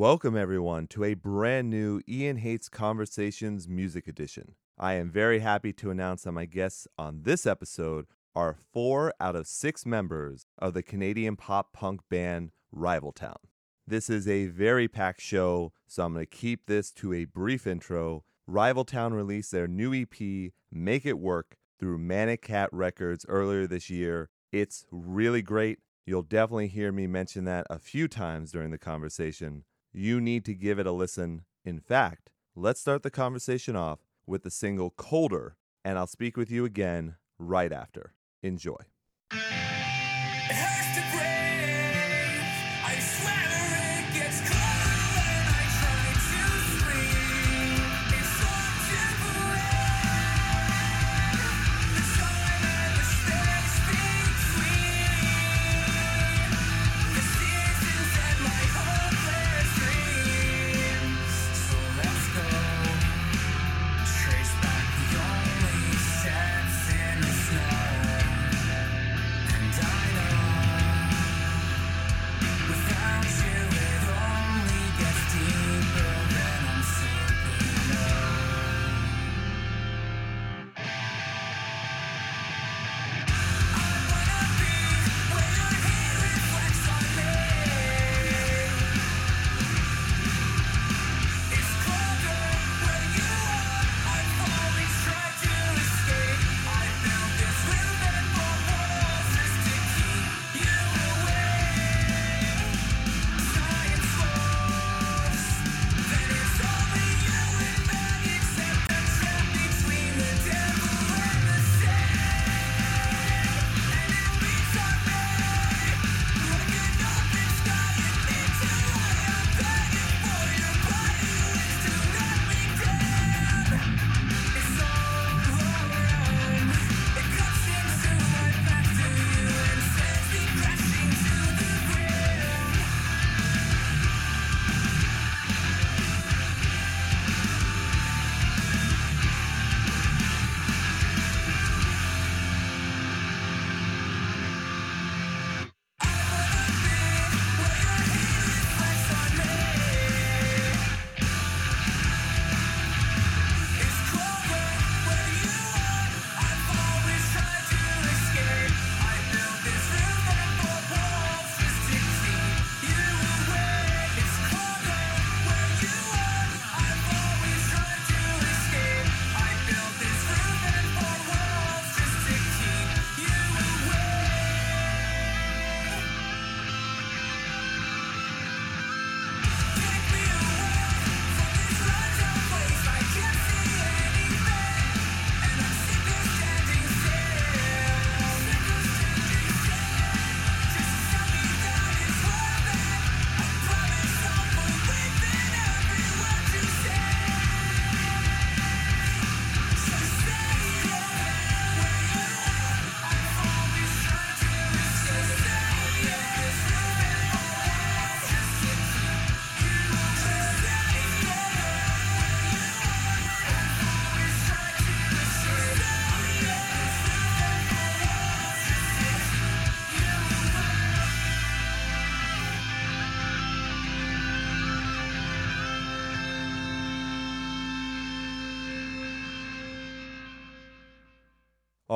Welcome, everyone, to a brand new Ian Hates Conversations Music Edition. I am very happy to announce that my guests on this episode are four out of six members of the Canadian pop punk band Rival Town. This is a very packed show, so I'm going to keep this to a brief intro. Rival Town released their new EP, Make It Work, through Manic Cat Records earlier this year. It's really great. You'll definitely hear me mention that a few times during the conversation. You need to give it a listen. In fact, let's start the conversation off with the single Colder, and I'll speak with you again right after. Enjoy.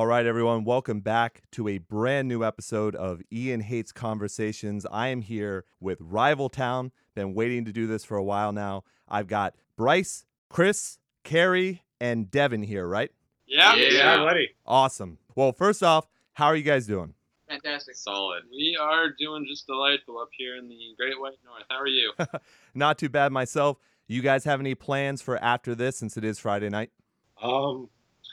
All right, everyone, welcome back to a brand new episode of Ian Hates Conversations. I am here with Rival Town. Been waiting to do this for a while now. I've got Bryce, Chris, Carrie, and Devin here, right? Yeah. Yeah, buddy. Awesome. Well, first off, how are you guys doing? Fantastic. Solid. We are doing just delightful up here in the Great White North. How are you? Not too bad myself. You guys have any plans for after this since it is Friday night? Um,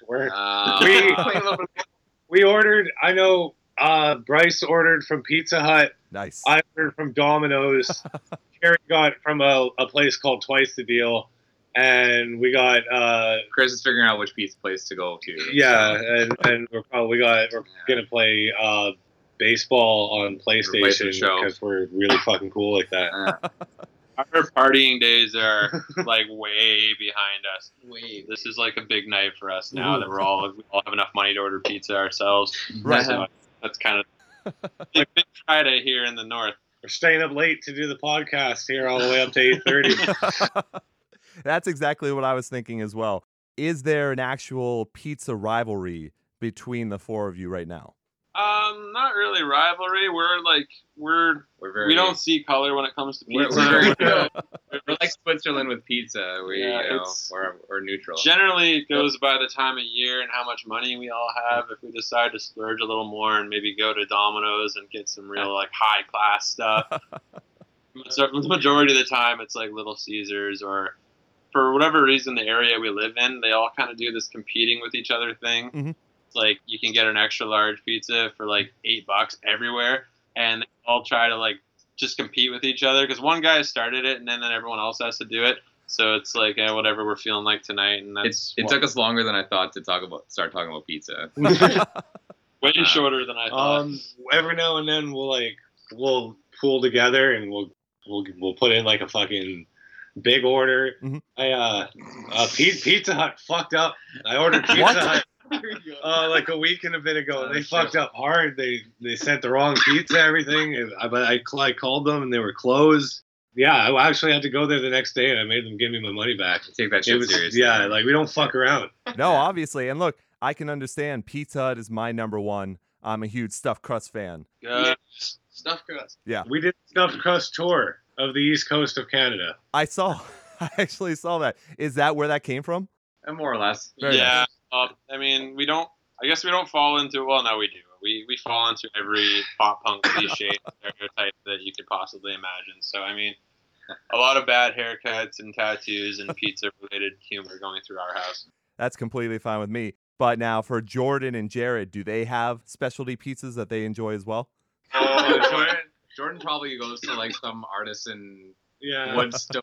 we're Uh, We- playing a little bit- we ordered. I know uh, Bryce ordered from Pizza Hut. Nice. I ordered from Domino's. Carrie got from a, a place called Twice the Deal, and we got uh, Chris is figuring out which pizza place to go to. yeah, and, and we're probably got we're gonna play uh, baseball on PlayStation PlayStation because we're really fucking cool like that. Our partying days are like way behind us. wait. This is like a big night for us now that we're all we all have enough money to order pizza ourselves. Right. So uh-huh. that's kind of like Big Friday here in the north. We're staying up late to do the podcast here all the way up to eight thirty. That's exactly what I was thinking as well. Is there an actual pizza rivalry between the four of you right now? Um, not really rivalry. We're like we're We're very we don't see color when it comes to We're, pizza. we're, We're- we're, we're like Switzerland with pizza. We yeah, you know, we're, we're neutral. Generally, it goes by the time of year and how much money we all have. If we decide to splurge a little more and maybe go to Domino's and get some real like high class stuff, so the majority of the time it's like Little Caesars or for whatever reason the area we live in, they all kind of do this competing with each other thing. Mhm. It's like you can get an extra large pizza for like eight bucks everywhere, and they all try to like just compete with each other because one guy started it and then, then everyone else has to do it. So it's like eh, whatever we're feeling like tonight, and It's that's it what- took us longer than I thought to talk about start talking about pizza. way uh, shorter than I thought. um, every now and then we'll like we'll pool together and we'll we'll we'll put in like a fucking big order. Mhm. I uh, uh Pizza Hut fucked up. I ordered Pizza What? Hut uh, like a week and a bit ago. Oh, they shit. fucked up hard. They they sent the wrong pizza, everything. And I, but I, I called them and they were closed. Yeah, I actually had to go there the next day and I made them give me my money back. Take that It shit was seriously. yeah, like we don't fuck around. no, obviously. And look, I can understand Pizza Hut is my number one. I'm a huge stuffed crust fan. Good. stuff crust. Yeah. We did stuffed crust tour of the east coast of Canada. I saw, I actually saw that. Is that where that came from? And more or less. Very yeah, um, I mean, we don't. I guess we don't fall into. Well, no, we do. We we fall into every pop punk cliche stereotype that you could possibly imagine. So I mean, a lot of bad haircuts and tattoos and pizza related humor going through our house. That's completely fine with me. But now for Jordan and Jared, do they have specialty pizzas that they enjoy as well? Oh, Jordan, Jordan probably goes to like some artisan Yeah. wood stove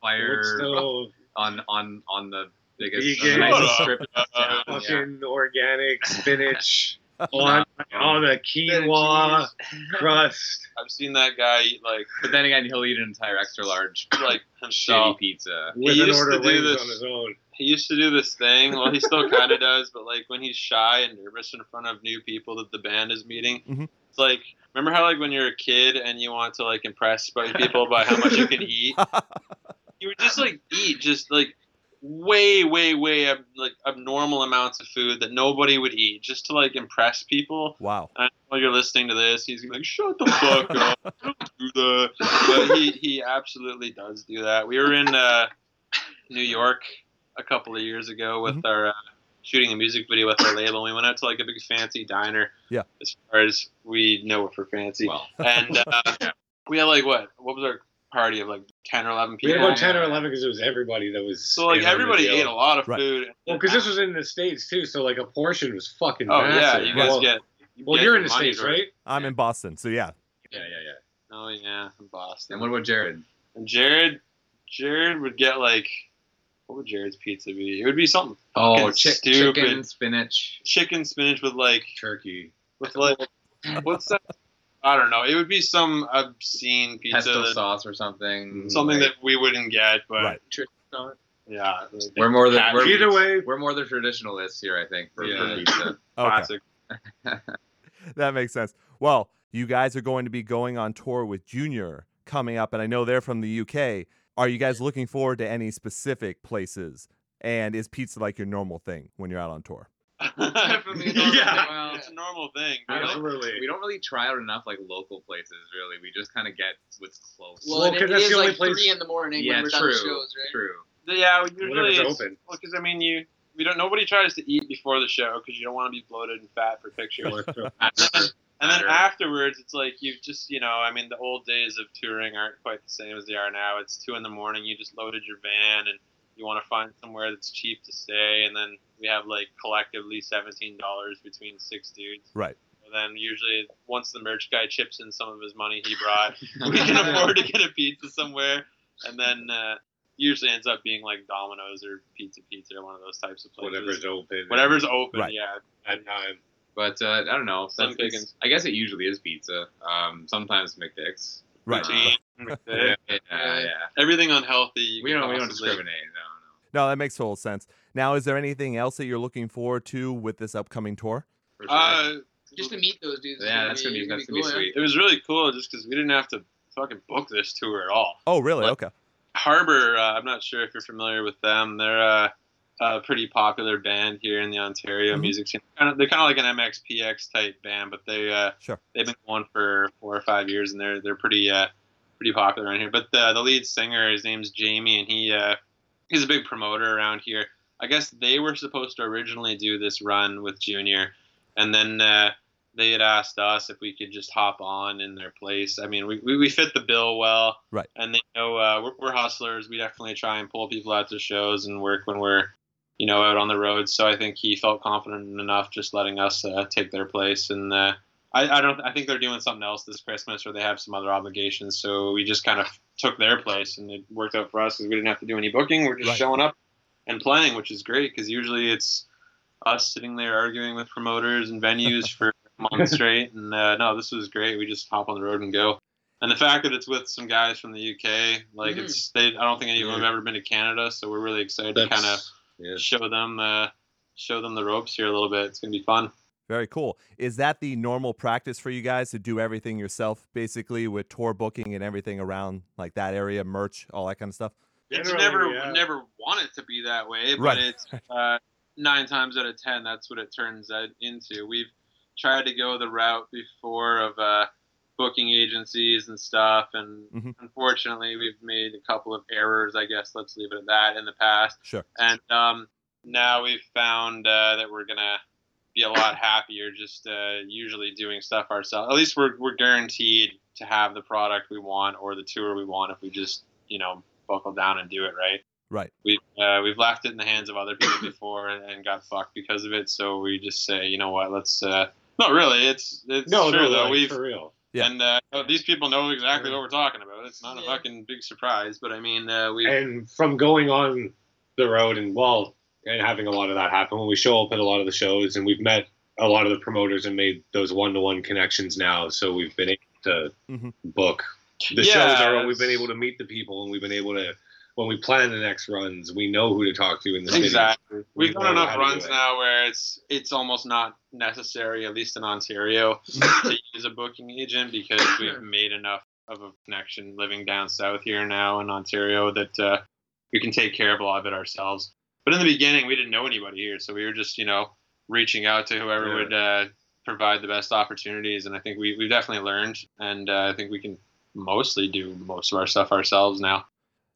fire Wood stove, on on on the biggest Vegan. nicest Shut strip of up. town. yeah. organic spinach on on the quinoa crust. I've seen that guy eat like But then again, he'll eat an entire extra large like shitty himself. pizza. With He an used order to do this- on his own. He used to do this thing. Well, he still kind of does, but like when he's shy and nervous in front of new people that the band is meeting, Mhm. it's like remember how like when you're a kid and you want to like impress by people by how much you can eat. you would just like eat just like way way way ab- like abnormal amounts of food that nobody would eat just to like impress people. Wow. and while you're listening to this he's like shut the fuck up. Don't do that. But he he absolutely does do that. We were in uh new york a couple of years ago with our uh, shooting a music video with our label and we went out to like a big fancy diner. Yeah. as far as we know it for fancy. Well, and uh, we had like what? What was our party of like 10 or 11 We had people about ten or eleven because it was everybody that was. so like in on the everybody ate a lot of Right. food. Well, because this was in the states too, so like a portion was fucking. Oh yeah, you guys well, get. you Well, get you're in the money's states, worth. right? I'm in Boston, so yeah. yeah, yeah, yeah. Oh yeah, in Boston. And what about Jared? And Jared, Jared would get like, what would Jared's pizza be? It would be something Oh, fucking chi- stupid. chicken, spinach. chicken spinach with like, Turkey. with like, what's that? I don't know. It would be some obscene pizza, pesto that- sauce or something. something like- that we wouldn't get, but Right. yeah, we're more the cat we're. Either way, we're more the traditionalists here, I think, for, for Yeah. pizza. Classic. that makes sense. Well, you guys are going to be going on tour with Junior coming up, and I know they're from the UK. Are you guys looking forward to any specific places? And is pizza like your normal thing when you're out on tour? Definitely yeah, normal. Well, it's a normal thing. we don't- absolutely. We don't really try out enough like local places, really. We just kind of get what's close. Well, Well, and 'cause it that's the only like place- three in the morning yeah, when we're done true, with shows, right? true. Yeah, we usually Whenever's it's, open. Well, because I mean, you we don't. Nobody tries to eat before the show because you don't want to be bloated and fat for pictures. and then Matter. afterwards, it's like you've just you know, I mean, the old days of touring aren't quite the same as they are now. It's two in the morning. You just loaded your van and you want to find somewhere that's cheap to stay, and then we have like collectively seventeen dollars between six dudes. Right. So then usually once the merch guy chips in some of his money he brought, we can afford to get a pizza somewhere, and then uh, usually ends up being like Domino's or Pizza Pizza or one of those types of places. Whatever's open. Whatever's open, Right. yeah. at time. But uh, I don't know. Some That's- I guess it usually is pizza. Um, sometimes McDicks. Right. Poutine, Yeah, McDick, yeah. yeah. Everything unhealthy. We don't we don't discriminate. No, no. No, that makes total sense. Now, is there anything else that you're looking forward to with this upcoming tour? Sure. Uh, Just to meet those dudes. is Yeah, that's gonna be it's that's gonna be cool, yeah. sweet. It was really cool just because we didn't have to fucking book this tour at all. Oh, really? What? Okay. Harbor, uh, I'm not sure if you're familiar with them. They're uh, a pretty popular band here in the Ontario Mhm. music scene. Kind of, they're kind of like an MXPX type band, but they uh, Sure. they've been going for four or five years, and they're they're pretty uh, pretty popular around here. But the the lead singer, his name's Jamie, and he uh, he's a big promoter around here. I guess they were supposed to originally do this run with Junior, and then uh, they had asked us if we could just hop on in their place. I mean, we, we, we fit the bill well, Right. And they know uh, we're, we're hustlers. We definitely try and pull people out to shows and work when we're you know out on the road. So I think he felt confident enough just letting us uh, take their place and. I, I don't. I think they're doing something else this Christmas, or they have some other obligations. So we just kind of took their place, and it worked out for us because we didn't have to do any booking. We're just Right. showing up and playing, which is great because usually it's us sitting there arguing with promoters and venues for months month straight. And uh, no, this was great. We just hop on the road and go. And the fact that it's with some guys from the UK, like Mhm. it's they. I don't think any of them have ever been to Canada, so we're really excited to kind of yeah. show them uh, show them the ropes here a little bit. It's gonna be fun. Very cool. Is that the normal practice for you guys to do everything yourself, basically, with tour booking and everything around like that area, merch, all that kind of stuff? it's Generally, never yeah. never wanted to be that way, but Right. it's uh, nine times out of ten that's what it turns into. We've tried to go the route before of uh, booking agencies and stuff, and Mhm. unfortunately, we've made a couple of errors. I guess let's leave it at that in the past, Sure. and um, now we've found uh, that we're gonna be a lot happier just uh, usually doing stuff ourselves. At least we're we're guaranteed to have the product we want or the tour we want if we just you know buckle down and do it right Right. we've uh, we've left it in the hands of other people before and, and got fucked because of it. So we just say, you know what, let's. Uh, not really. It's it's No, true no, though. like, We've for real. Yeah. and uh, these people know exactly Yeah. what we're talking about. It's not a fucking big surprise, but I mean, uh, we And from going on the road and well, and having a lot of that happen when we show up at a lot of the shows, and we've met a lot of the promoters and made those one-to-one connections now. So we've been able to Mhm. book the Yeah, shows are. We've been able to meet the people, and we've been able to. When we plan the next runs, we know who to talk to in the city. Exactly. We We've done enough how to do runs now where it's it's almost not necessary, at least in Ontario, to use a booking agent because we've made enough of a connection living down south here now in Ontario that uh, we can take care of a lot of it ourselves. But in the beginning, we didn't know anybody here, so we were just you know reaching out to whoever Yeah. would uh, provide the best opportunities, and I think we we've definitely learned, and uh, I think we can mostly do most of our stuff ourselves now.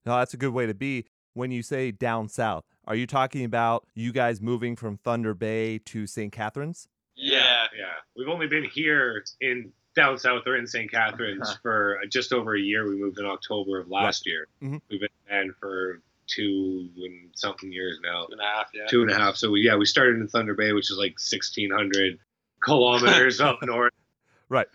No, that's a good way to be. When you say down south, are you talking about you guys moving from Thunder Bay to St. Catharines? Yeah. yeah. We've only been here in down south or in St. Catharines for just over a year. We moved in October of last year. Mhm. We've been in for two and something years now. Two and a half, yeah. Two and a half. So we, yeah, we started in Thunder Bay, which is like 1,600 kilometers up north. Right.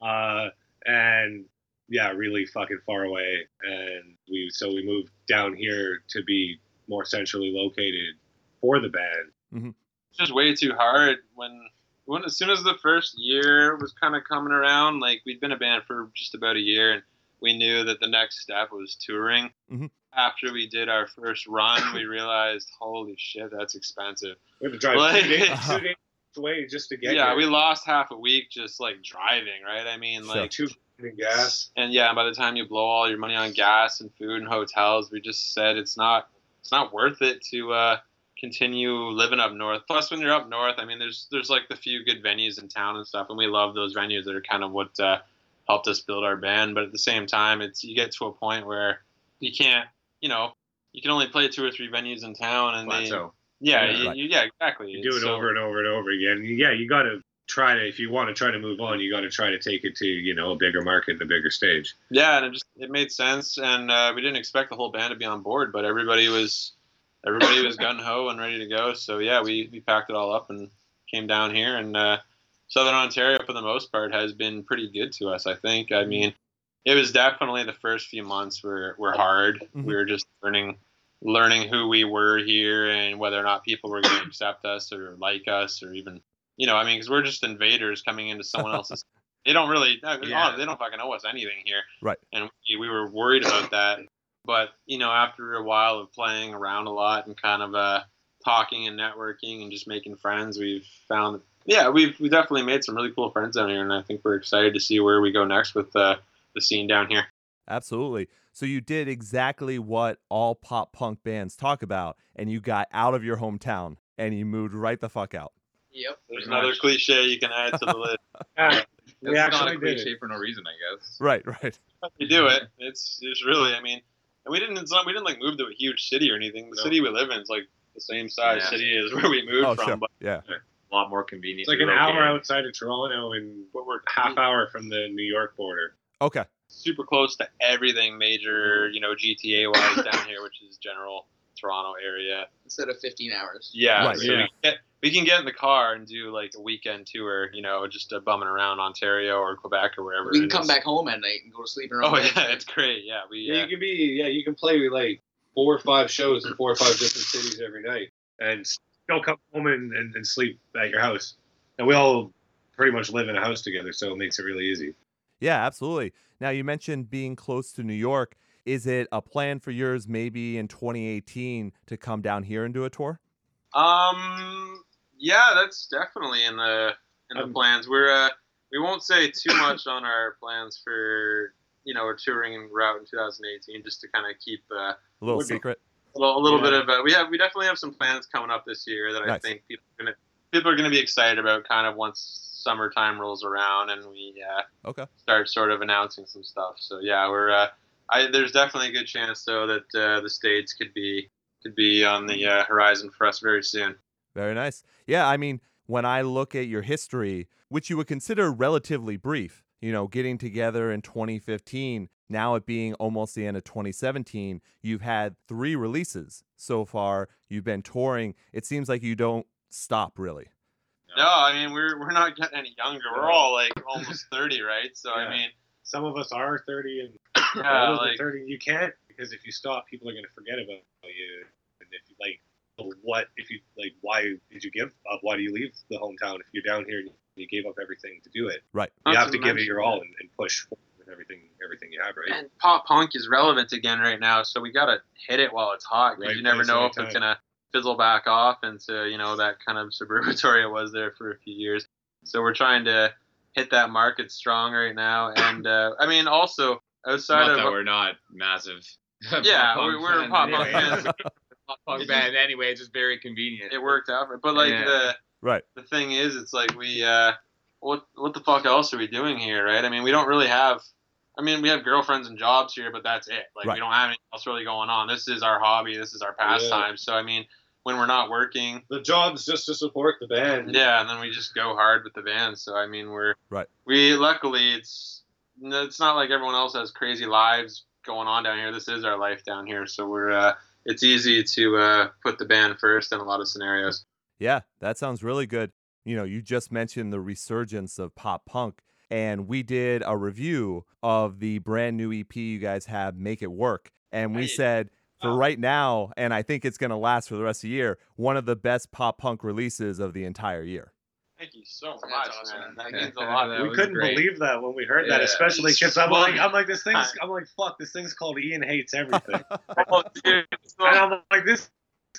Uh, and yeah, really fucking far away. And we so we moved down here to be more centrally located for the band. it's just way too hard when when as soon as the first year was kind of coming around like we'd been a band for just about a year and we knew that the next step was touring Mhm. After we did our first run we realized holy shit that's expensive. We had to drive Like- two, days, two days away just to get yeah here. we lost half a week just like driving right? I mean like two gas. and yeah by the time you blow all your money on gas and food and hotels we just said it's not it's not worth it to uh continue living up north. Plus when you're up north i mean there's there's like the few good venues in town and stuff and we love those venues that are kind of what uh, helped us build our band. But at the same time it's you get to a point where you can't you know you can only play two or three venues in town and they, yeah Yeah. you, Right. you, yeah exactly You do it So- over and over and over again. Yeah, you got to try to if you want to try to move on, you got to try to take it to you know a bigger market and a bigger stage. Yeah, and it just it made sense, and uh, we didn't expect the whole band to be on board, but everybody was everybody was gun ho and ready to go. So yeah, we, we packed it all up and came down here, and uh, Southern Ontario for the most part has been pretty good to us. I think. I mean, it was definitely the first few months were were hard. Mhm. We were just learning learning who we were here and whether or not people were going to accept us or like us or even you know I mean because we're just invaders coming into someone else's. They don't really. Yeah. They don't fucking know us anything here Right. and we, we were worried about that. But you know, after a while of playing around a lot and kind of uh, talking and networking and just making friends, we've found yeah, we've we definitely made some really cool friends down here, and I think we're excited to see where we go next with the the scene down here. Absolutely. So you did exactly what all pop punk bands talk about, and you got out of your hometown and you moved right the fuck out. Yep. There's Pretty another much. cliche you can add to the list. Yeah, we It's not actually a cliche for no reason, I guess. Right, right. you do it. It's it's really. I mean, and we didn't. It's not, we didn't like move to a huge city or anything. The No. city we live in is like the same size Yeah. city as where we moved Oh, from. sure. But Yeah. A lot more convenient. It's like an locate. hour outside of Toronto and but we're half mm-hmm. hour from the New York border. Okay. super close to everything major, you know, GTA wise down here, which is general Toronto area. Instead of 15 hours. Yeah, Right, so yeah. We, can get, we can get in the car and do like a weekend tour, you know, just uh, bumming around Ontario or Quebec or wherever. We can come is. back home at night and go to sleep in our own Oh bed. yeah, it's great. Yeah, we. Yeah, Uh, you can be yeah, you can play like four or five shows in four or five different cities every night, and still come home and, and, and sleep at your house. And we all pretty much live in a house together, so it makes it really easy. Yeah, absolutely. Now you mentioned being close to New York. Is it a plan for yours maybe in 2018 to come down here and do a tour? Um. Yeah, that's definitely in the in the Um, plans. We're uh, we won't say too much on our plans for you know our touring route in 2018, just to kind of keep uh, A little secret. a little, a little Yeah. bit of uh, we have we definitely have some plans coming up this year that I think people are gonna people are gonna be excited about kind of once summertime rolls around and we uh, Okay. start sort of announcing some stuff. So yeah, we're uh, I there's definitely a good chance though that uh, the states could be could be on the uh, horizon for us very soon. Very nice. Yeah, I mean, when I look at your history, which you would consider relatively brief, you know, getting together in 2015, now it being almost the end of 2017, you've had three releases so far. You've been touring. It seems like you don't stop really. No, I mean we're we're not getting any younger. We're all like almost 30, right? So Yeah. I mean, Some of us are 30 and yeah, like 30. You can't because if you stop, people are going to forget about you. And if you like, what if you like? Why did you give up? Why do you leave the hometown if you're down here and you gave up everything to do it? Right. You Not have to give it your all and, and push with everything, everything you have, right? and pop punk is relevant again right now, so we gotta hit it while it's hot because Right you never know right if it's gonna fizzle back off into you know that kind of suburbatory it was there for a few years. So we're trying to hit that market strong right now, and uh, I mean also outside Not of that we're not massive. yeah, we, we're fans pop punk anyway. fans. Pop punk band anyway. It's just very convenient. It worked out, for, but like Yeah. the Right. the thing is, it's like we uh, what what the fuck else are we doing here, right? I mean, we don't really have. I mean, we have girlfriends and jobs here, but that's it. Like Right. we don't have anything else really going on. This is our hobby. This is our pastime. So I mean, when we're not working, The job's just to support the band. yeah, and then we just go hard with the band. So I mean, we're Right. We luckily it's it's not like everyone else has crazy lives going on down here. This is our life down here. So we're uh, it's easy to uh, put the band first in a lot of scenarios. Yeah, that sounds really good. You know, you just mentioned the resurgence of pop punk, and we did a review of the brand new EP you guys have, Make It Work. And we Hey. said, for right now, and I think it's going to last for the rest of the year, one of the best pop punk releases of the entire year. Thank you so That's much, awesome. man. That means a lot. That we couldn't great. believe that when we heard that, especially because I'm like, I'm like, this thing's, I'm like, fuck, this thing's called Ian hates everything, Oh, dude, so- and I'm like, this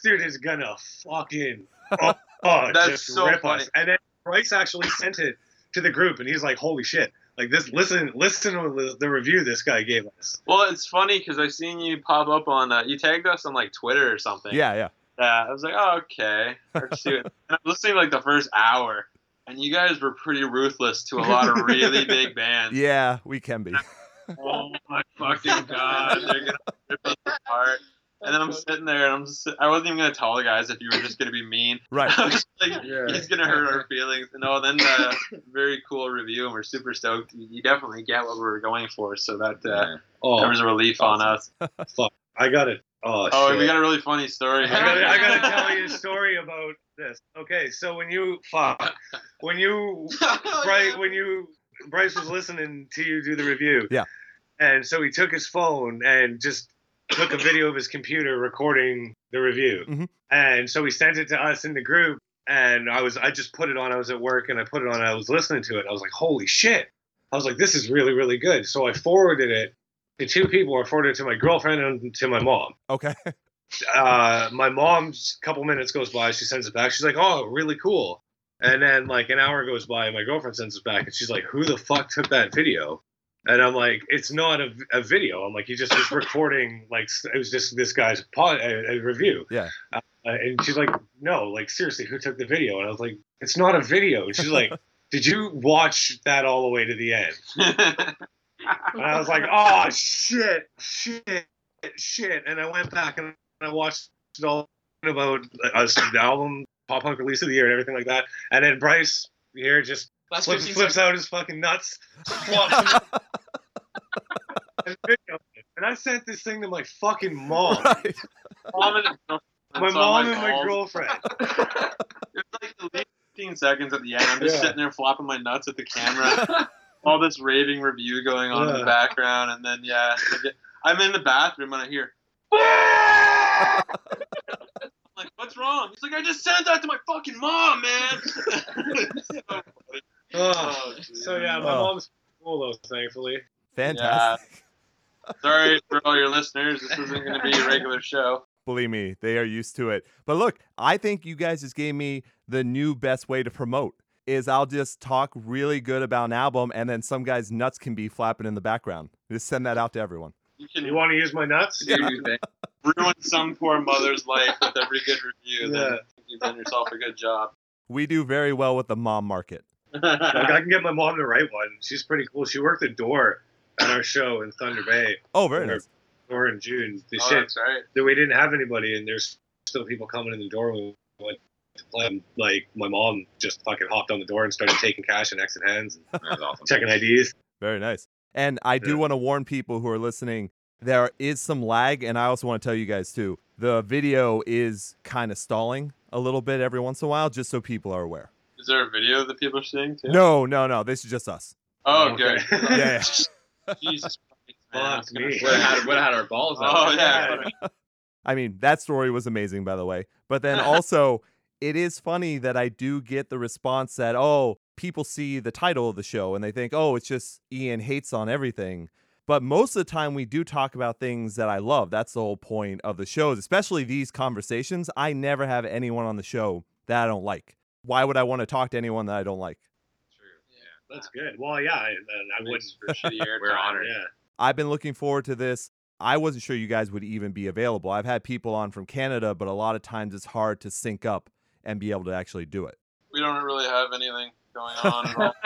dude is gonna fucking, oh, oh, That's just so rip funny. us. And then Bryce actually sent it to the group, and he's like, holy shit, like this, listen, listen to the, the review this guy gave us. well, it's funny because I seen you pop up on. Uh, you tagged us on like Twitter or something. Yeah, yeah. Yeah, I was like, oh, okay. Let's do it. And I was listening like the first hour, and you guys were pretty ruthless to a lot of really big bands. Yeah, we can be. Oh my fucking god, they're gonna rip us apart. And then I'm sitting there, and I'm just, I wasn't even gonna tell the guys if you were just gonna be mean. Right. I was like, Yeah. he's gonna hurt our feelings. And no, then uh, very cool review, and we're super stoked. You definitely get what we were going for, so that uh, Yeah. Oh, there was a relief on us. Fuck, I got it. Oh, Oh, shit. we got a really funny story. I gotta, I gotta tell you a story about this. Okay, so when you fuck, when you Bryce, when you Bryce was listening to you do the review, Yeah. and so he took his phone and just took a video of his computer recording the review, Mhm. and so he sent it to us in the group, and I was, I just put it on. I was at work and I put it on. And I was listening to it. I was like, holy shit! I was like, this is really, really good. So I forwarded it to two people. I forwarded it to my girlfriend and to my mom. Okay. uh, my mom's couple minutes goes by, she sends it back. She's like, "Oh, really cool." And then like an hour goes by, and my girlfriend sends it back, and she's like, "Who the fuck took that video?" And I'm like, "It's not a, a video." I'm like, "He just was recording like it was just this guy's pod, a, a review." Yeah. Uh, and she's like, "No, like seriously, who took the video?" And I was like, "It's not a video." And she's like, "Did you watch that all the way to the end?" And I was like, oh shit, shit, shit. And I went back and I watched it all about uh, the album, pop punk release of the year, and everything like that. And then Bryce here just Last flips, flips out his fucking nuts, flops and video it. And I sent this thing to my fucking mom, Right. Mom and my mom my and my balls. girlfriend. It's like the last 15 seconds at the end. I'm just Yeah. sitting there flopping my nuts at the camera. All this raving review going on in the background, and then yeah, I get- I'm in the bathroom and I hear. I'm like, what's wrong? He's like, I just sent that to my fucking mom, man. so, funny. Oh, so yeah, my Oh. mom's cool though, thankfully. Fantastic. Sorry for all your listeners. This isn't going to be a regular show. Believe me, they are used to it. But look, I think you guys just gave me the new best way to promote is I'll just talk really good about an album and then some guy's nuts can be flapping in the background. Just send that out to everyone. You can You want to use my nuts? Do your thing. ruin some poor mother's life with every good review. Yeah. Then you've done yourself a good job. We do very well with the mom market. Like I can get my mom to write one. She's pretty cool. She worked the door at our show in Thunder Bay. Oh, very nice. Door in June. The oh, shit that's right. that we didn't have anybody, and there's still people coming in the door when we went to play. And, Like my mom just fucking hopped on the door and started taking cash and exit hands and awesome. checking IDs. Very nice. And I do Yeah. want to warn people who are listening there is some lag. And I also want to tell you guys, too, the video is kind of stalling a little bit every once in a while, just so people are aware. Is there a video that people are seeing too? No, no, no. This is just us. Oh, Okay. good. Yeah, yeah. Jesus Christ, man. Fuck I was gonna me. say- Would have had, had our balls out. Oh there. yeah. I mean, that story was amazing, by the way. But then also, it is funny that I do get the response that, oh, people see the title of the show and they think, oh, it's just Ian hates on everything. But most of the time, we do talk about things that I love. That's the whole point of the shows, especially these conversations. I never have anyone on the show that I don't like. Why would I want to talk to anyone that I don't like? True. That's good. Well, yeah, I, I wouldn't. For shitty air We're honored. Yeah. I've been looking forward to this. I wasn't sure you guys would even be available. I've had people on from Canada, but a lot of times it's hard to sync up and be able to actually do it. We don't really have anything going on.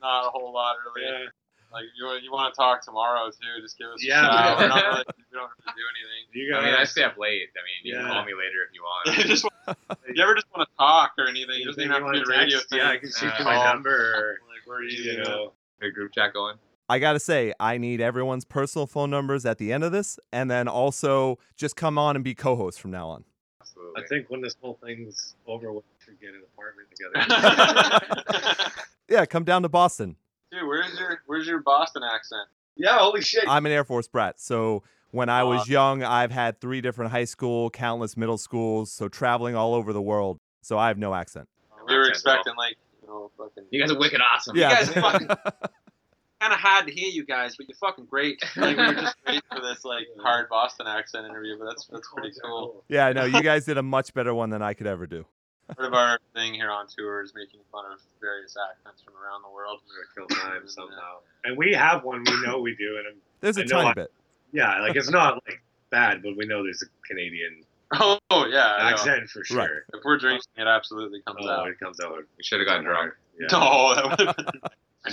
Not a whole lot really. Yeah. Like you, you want to talk tomorrow too? Just give us Yeah. a shout. We're not really, we don't really do anything. You I mean, I stay up late. I mean, you Yeah. can call me later if you want. you, just, want- you ever just want to talk or anything? You don't even have to be a radio text? thing. Yeah, I can shoot you Uh, my number. Or, Like where are you? you know. Big group chat going. I got to say, I need everyone's personal phone numbers at the end of this, and then also just come on and be co hosts from now on. Absolutely. I think when this whole thing's over, we should get an apartment together. Yeah, come down to Boston. Dude, where's your where's your Boston accent? yeah, holy shit. I'm an Air Force brat. So when I was Awesome. young, I've had three different high school, countless middle schools, so traveling all over the world. So I have no accent. We were expecting like you know fucking. You guys are wicked awesome. Yeah. guys fucking- Kind of hard to hear you guys, but you're fucking great. Like we were just waiting for this like hard Boston accent interview, but that's that's pretty cool. yeah, I know. You guys did a much better one than I could ever do. Part of our thing here on tour is making fun of various accents from around the world. We're gonna kill time somehow. And we have one. We know we do. And um, There's a I know tiny I- bit. yeah, like it's not like bad, but we know there's a Canadian Oh yeah, I know. accent for sure. Right. If we're drinking, it absolutely comes Oh, out. it comes out. We should have gotten drunk. Yeah. No, that would have been.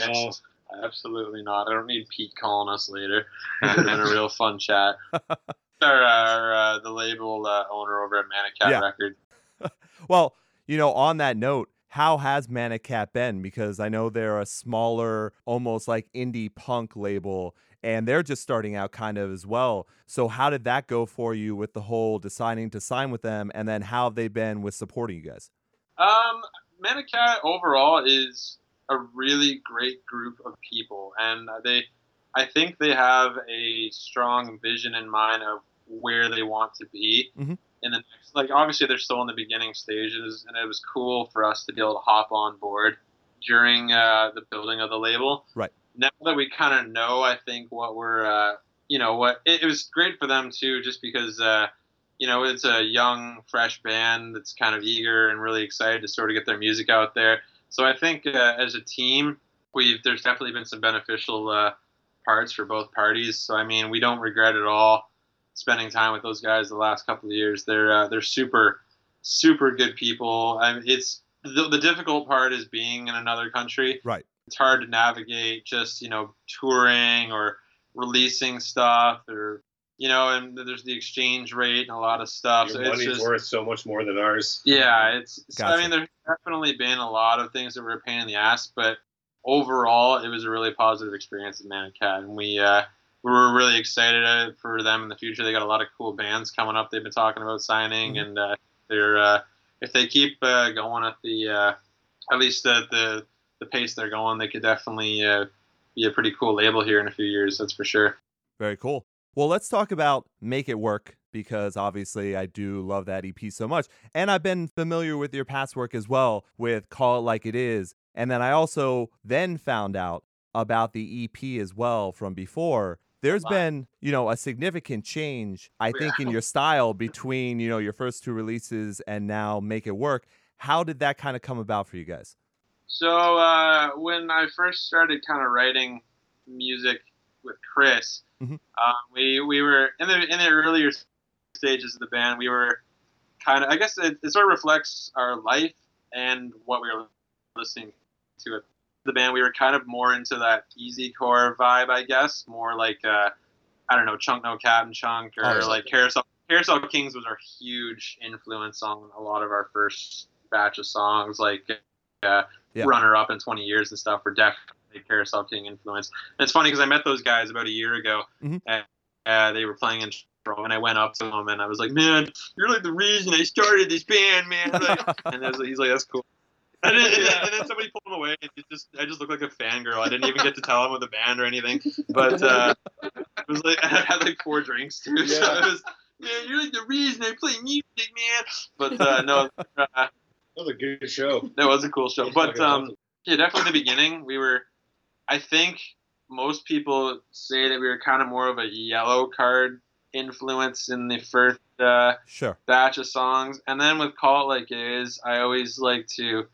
No. Absolutely not. I don't need Pete calling us later. It would been a real fun chat. Our, our uh, the label uh, owner over at Manic Cat Yeah. Record. Well, you know, on that note, how has Manic Cat been? Because I know they're a smaller, almost like indie punk label, and they're just starting out kind of as well. So, how did that go for you with the whole deciding to sign with them, and then how have they been with supporting you guys? Um, Manic Cat overall is a really great group of people, and they, I think they have a strong vision in mind of where they want to be Mhm. In the next. Like, obviously, they're still in the beginning stages, and it was cool for us to be able to hop on board during uh, the building of the label. Right. Now that we kind of know, I think what we're uh, you know what it, it was great for them too, just because uh, you know it's a young, fresh band that's kind of eager and really excited to sort of get their music out there. So I think uh, as a team, we've there's definitely been some beneficial uh, parts for both parties. So I mean, we don't regret at all spending time with those guys the last couple of years. They're uh, they're super super good people. I mean, it's the, the difficult part is being in another country. Right. It's hard to navigate just you know touring or releasing stuff or you know, and there's the exchange rate and a lot of stuff. Your so it's money's just worth so much more than ours. yeah, it's. so, Gotcha. I mean, there's definitely been a lot of things that were a pain in the ass, but overall, it was a really positive experience at Man and we uh, we were really excited for them in the future. They got a lot of cool bands coming up. They've been talking about signing, Mhm. and uh, they're uh, if they keep uh, going at the uh, at least at the the pace they're going, they could definitely uh, be a pretty cool label here in a few years. That's for sure. Very cool. Well, let's talk about Make It Work because obviously I do love that EP so much. And I've been familiar with your past work as well with Call It Like It Is. And then I also then found out about the EP as well from before. There's lot. been, you know, a significant change, I think, in your style between, you know, your first two releases and now Make It Work. How did that kind of come about for you guys? So uh, when I first started kind of writing music with Chris, Mhm. uh, we we were in the in the earlier stages of the band. We were kind of I guess it, it sort of reflects our life and what we were listening to at the band. We were kind of more into that easy core vibe, I guess, more like uh, I don't know, Chunk No Captain Chunk or Oh, like Carousel. Carousel Kings was our huge influence on a lot of our first batch of songs, like uh, Yeah. runner up in 20 years and stuff were definitely Carousel King influence. And it's funny because I met those guys about a year ago, Mhm. and uh, they were playing in Toronto, and I went up to them and I was like, "Man, you're like the reason I started this band, man." Like, and was he's like, "That's cool." And then, and, then, and then somebody pulled him away, and it just I just looked like a fangirl. I didn't even get to tell him with the band or anything, but uh, it was like I had like four drinks too, so Yeah. it was. Man, you're like the reason I play music, man. But uh, no, uh, That was a good show. that was a cool show. But um, yeah, definitely the beginning. We were, I think most people say that we were kind of more of a Yellowcard influence in the first uh, Sure. batch of songs. And then with Call It Like It Is, I always like to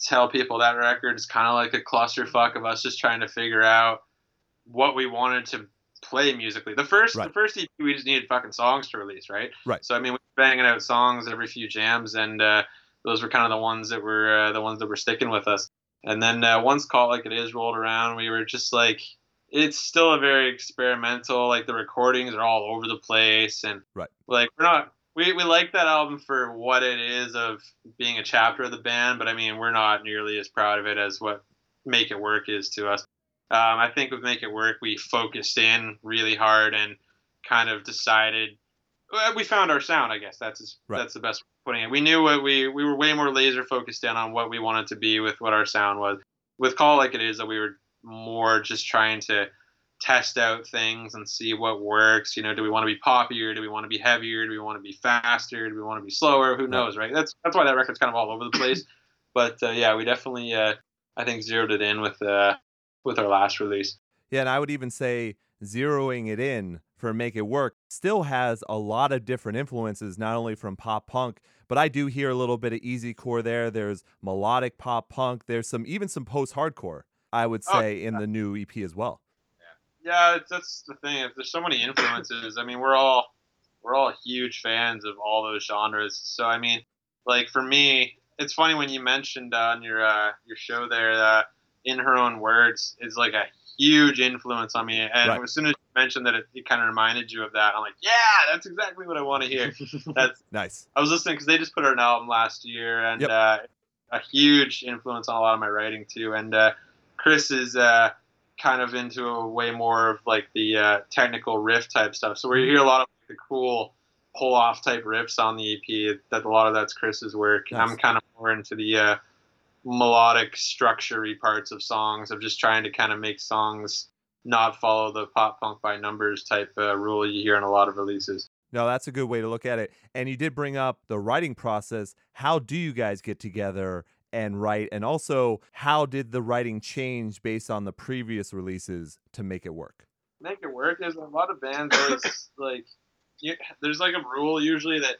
tell people that record is kind of like a clusterfuck of us just trying to figure out what we wanted to play musically. The first Right. the first EP we just needed fucking songs to release, right? Right. So I mean we were banging out songs every few jams and uh, those were kind of the ones that were uh, the ones that were sticking with us. And then uh, once Call Like It Is rolled around, we were just like it's still a very experimental like the recordings are all over the place and Right. like we're not we, we like that album for what it is of being a chapter of the band, but I mean we're not nearly as proud of it as what Make It Work is to us. Um, I think with Make It Work we focused in really hard and kind of decided we found our sound. I guess that's Right. that's the best way of putting it. We knew what we we were way more laser focused in on what we wanted to be with what our sound was. With Call Like It Is, that we were more just trying to test out things and see what works. You know, do we want to be poppier? Do we want to be heavier? Do we want to be faster? Do we want to be slower? Who knows, right? That's that's why that record's kind of all over the place. but uh, yeah, we definitely uh, I think zeroed it in with uh, with our last release. Yeah, and I would even say zeroing it in for Make It Work still has a lot of different influences, not only from pop punk, but I do hear a little bit of easy core there. There's melodic pop punk. There's some even some post hardcore, I would Oh, say, in the new EP as well. Yeah, it's, that's the thing. If there's so many influences, I mean, we're all we're all huge fans of all those genres. So I mean, like for me, it's funny when you mentioned on your uh, your show there that in her own words is like a huge influence on me. And Right. as soon as you mentioned that, it, it kind of reminded you of that. I'm like, yeah, that's exactly what I want to hear. that's Nice. I was listening because they just put out an album last year, and Yep. uh, a huge influence on a lot of my writing too. And uh, Chris is uh, kind of into a way more of like the uh, technical riff type stuff. So we hear a lot of the cool pull off type riffs on the EP. That a lot of that's Chris's work. Nice. I'm kind of more into the uh, melodic structure parts of songs of just trying to kind of make songs not follow the pop punk by numbers type uh, rule you hear in a lot of releases. No, that's a good way to look at it. And you did bring up the writing process. How do you guys get together and write? And also, how did the writing change based on the previous releases to make it work? make it work. There's a lot of bands always like you, there's like a rule usually that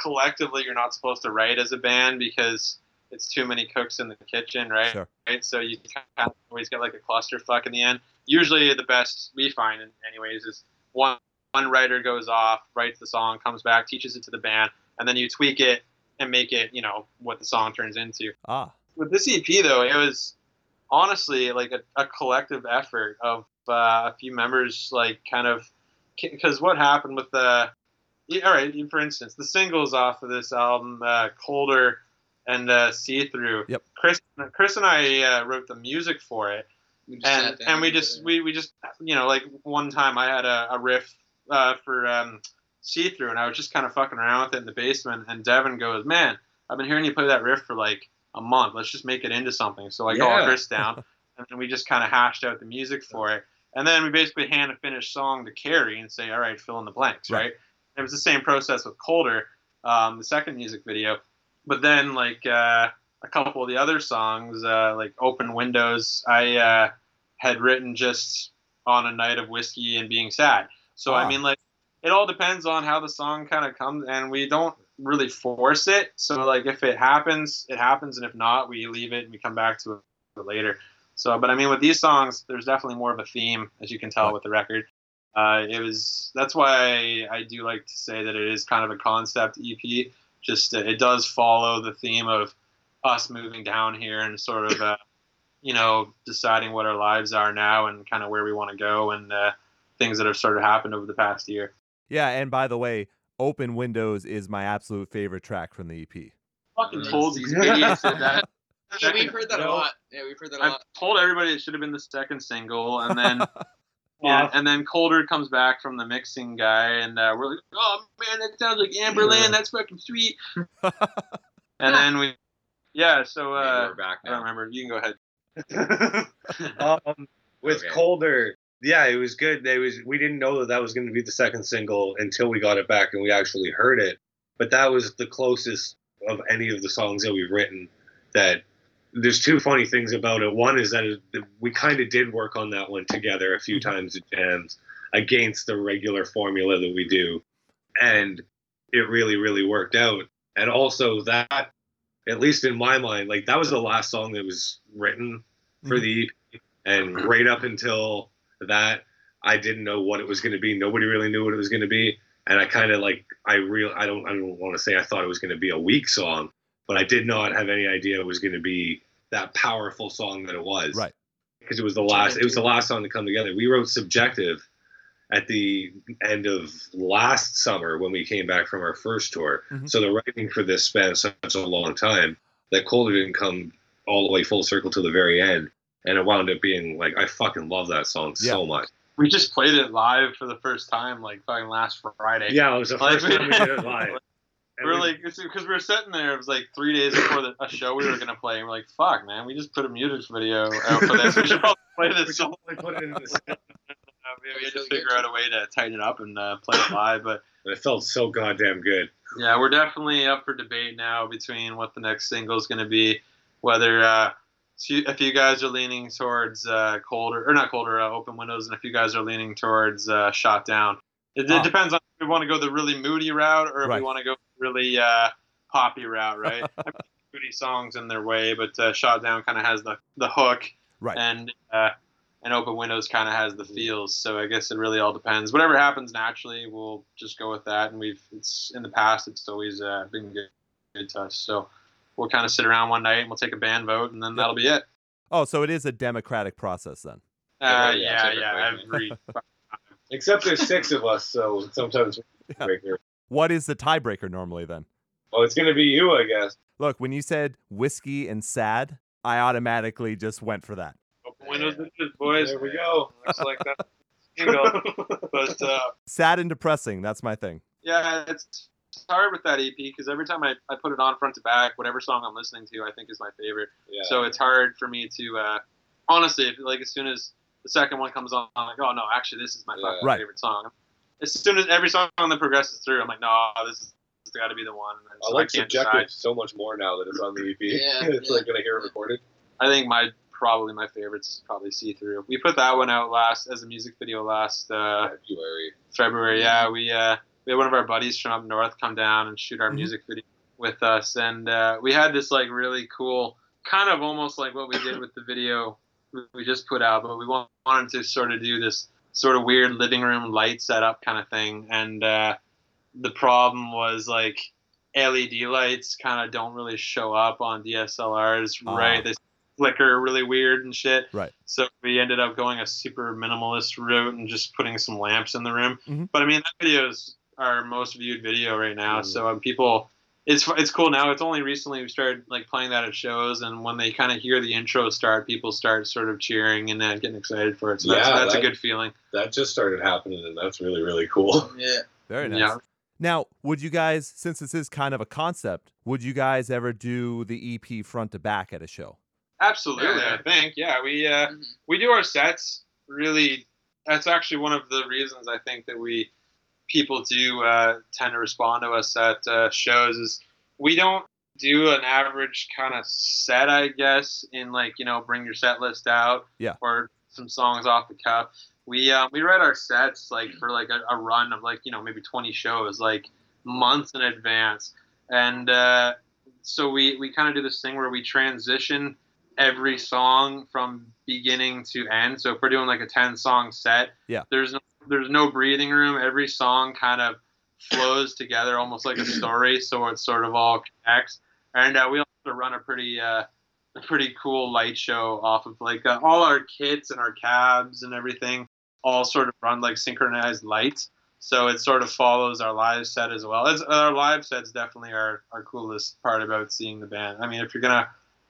collectively you're not supposed to write as a band because it's too many cooks in the kitchen, right? Sure. Right. So you kind of always get like a clusterfuck in the end. Usually the best we find, anyways, is one one writer goes off, writes the song, comes back, teaches it to the band, and then you tweak it and make it, you know, what the song turns into Ah, with this EP though, it was honestly like a, a collective effort of uh, a few members, like kind of because what happened with the yeah, all right, for instance, the singles off of this album, uh, "Colder" and uh, "See Through." Yep. Chris, Chris and I uh, wrote the music for it, and and we just we, we just you know like one time I had a, a riff uh, for um, see through and I was just kind of fucking around with it in the basement and Devin goes man I've been hearing you play that riff for like a month let's just make it into something so I Yeah. call Chris down and then we just kind of hashed out the music for it and then we basically hand a finished song to Carrie and say all right fill in the blanks Right. right, it was the same process with Colder um, the second music video but then like uh, a couple of the other songs uh, like Open Windows I uh, had written just on a night of whiskey and being sad. So Ah. I mean, like, it all depends on how the song kind of comes, and we don't really force it. So like, if it happens, it happens, and if not, we leave it and we come back to it later. So, but I mean, with these songs, there's definitely more of a theme, as you can tell with the record. Uh, it was that's why I, I do like to say that it is kind of a concept EP. Just uh, it does follow the theme of us moving down here and sort of uh, you know deciding what our lives are now and kind of where we want to go and uh, things that have sort of happened over the past year. Yeah. And by the way, "Open Windows" is my absolute favorite track from the EP. Fucking Nice. told these idiots that. that Yeah, we've heard that a lot. Yeah, we've heard that a I've lot. told everybody it should have been the second single, and then yeah, and then Colder comes back from the mixing guy, and uh, we're like, oh man, that sounds like Anberlin. That's fucking sweet. and then we, yeah. So uh, we're back I don't remember. You can go ahead. um, with Okay. colder yeah it was good. It was we didn't know that that was going to be the second single until we got it back and we actually heard it. But that was the closest of any of the songs that we've written that there's two funny things about it. One is that it, we kind of did work on that one together a few mm-hmm. times at jams against the regular formula that we do. And it really really worked out. And also that at least in my mind like that was the last song that was written for mm-hmm. the EP. and right up until that I didn't know what it was going to be nobody really knew what it was going to be and I kind of like I real I don't I don't want to say I thought it was going to be a weak song but I did not have any idea it was going to be that powerful song that it was Right. because it was the last it was the last song to come together we wrote subjective at the end of last summer when we came back from our first tour. Mhm. So the writing for this spanned such a long time that Colder didn't come all the way full circle to the very end. And it wound up being like I fucking love that song so much. We just played it live for the first time, like fucking last Friday. Yeah, it was the Like- first time we did it live. And we're we- like, because we were sitting there. It was like three days before the, a show we were gonna play, and we're like, "Fuck, man, we just put a music video out for this. We should probably play we this song." should probably put it in the Uh, we had to figure out a way to tighten it up and uh, play it live. But It felt so goddamn good. yeah, we're definitely up for debate now between what the next single is gonna be, whether uh, so if you guys are leaning towards uh, colder or not colder, uh, open windows, and if you guys are leaning towards uh, shot down. It, it depends on if we want to go the really moody route or if Right. we want to go really uh, poppy route, right? I mean, moody songs in their way, but uh, shot down kind of has the the hook, Right. and uh, and open windows kind of has the feels. So I guess it really all depends. Whatever happens naturally, we'll just go with that. And we've it's in the past, it's always uh, been good, good to us. So we'll kind of sit around one night and we'll take a band vote, and then that'll be it. Oh, so it is a democratic process then. Uh, Yeah, yeah, yeah, every every Except there's six of us, so sometimes we Yeah. What is the tiebreaker normally then? Well, it's gonna be you, I guess. Look, when you said whiskey and sad, I automatically just went for that. open windows, bitches, boys. There we go. Looks like that. Single. But uh, Sad and depressing, that's my thing. yeah, it's it's hard with that EP because every time I, I put it on front to back, whatever song I'm listening to, I think is my favorite. Yeah. So it's hard for me to uh, honestly, like as soon as the second one comes on, I'm like, oh no, actually this is my Yeah. fucking Right. favorite song. As soon as every song that progresses through, I'm like, no, this is got to be the one. And I so like can't subjective decide. so much more now that it's on the EP. Yeah, it's yeah. like gonna hear it recorded. I think my probably my favorites. Is probably See Through. We put that one out last as a music video last uh, February. February. Yeah, we uh, we had one of our buddies from up north come down and shoot our Mhm. music video with us, and uh, we had this like really cool, kind of almost like what we did with the video we just put out, but we wanted to sort of do this sort of weird living room light setup kind of thing, and uh, the problem was like LED lights kind of don't really show up on DSLRs, Ah. right? They flicker really weird and shit. Right. So we ended up going a super minimalist route and just putting some lamps in the room. Mhm. But I mean, that video is our most viewed video right now. Mm. So um, people, it's it's cool now. It's only recently we started like playing that at shows, and when they kind of hear the intro start, people start sort of cheering and uh, getting excited for it. So that's, Yeah, that's a good feeling. That just started happening, and that's really really cool. Yeah. Very nice. Yeah. Now, would you guys, since this is kind of a concept, would you guys ever do the EP front to back at a show? Absolutely, Yeah. I think. Yeah, we uh, Mhm. we do our sets really. That's actually one of the reasons I think that we people do uh, tend to respond to us at uh, shows is we don't do an average kind of set, I guess, in like you know bring your set list out, Yeah. or some songs off the cuff. We uh, we write our sets like for like a, a run of like you know maybe 20 shows like months in advance, and uh, so we we kind of do this thing where we transition every song from beginning to end. So if we're doing like a 10 song set, Yeah. there's no there's no breathing room. Every song kind of flows together almost like a story, so it sort of all connects. And uh, we also run a pretty uh, a pretty cool light show off of like uh, all our kits and our cabs and everything all sort of run like synchronized lights. So it sort of follows our live set as well. It's, our live sets definitely are our coolest part about seeing the band. I mean, if you're gonna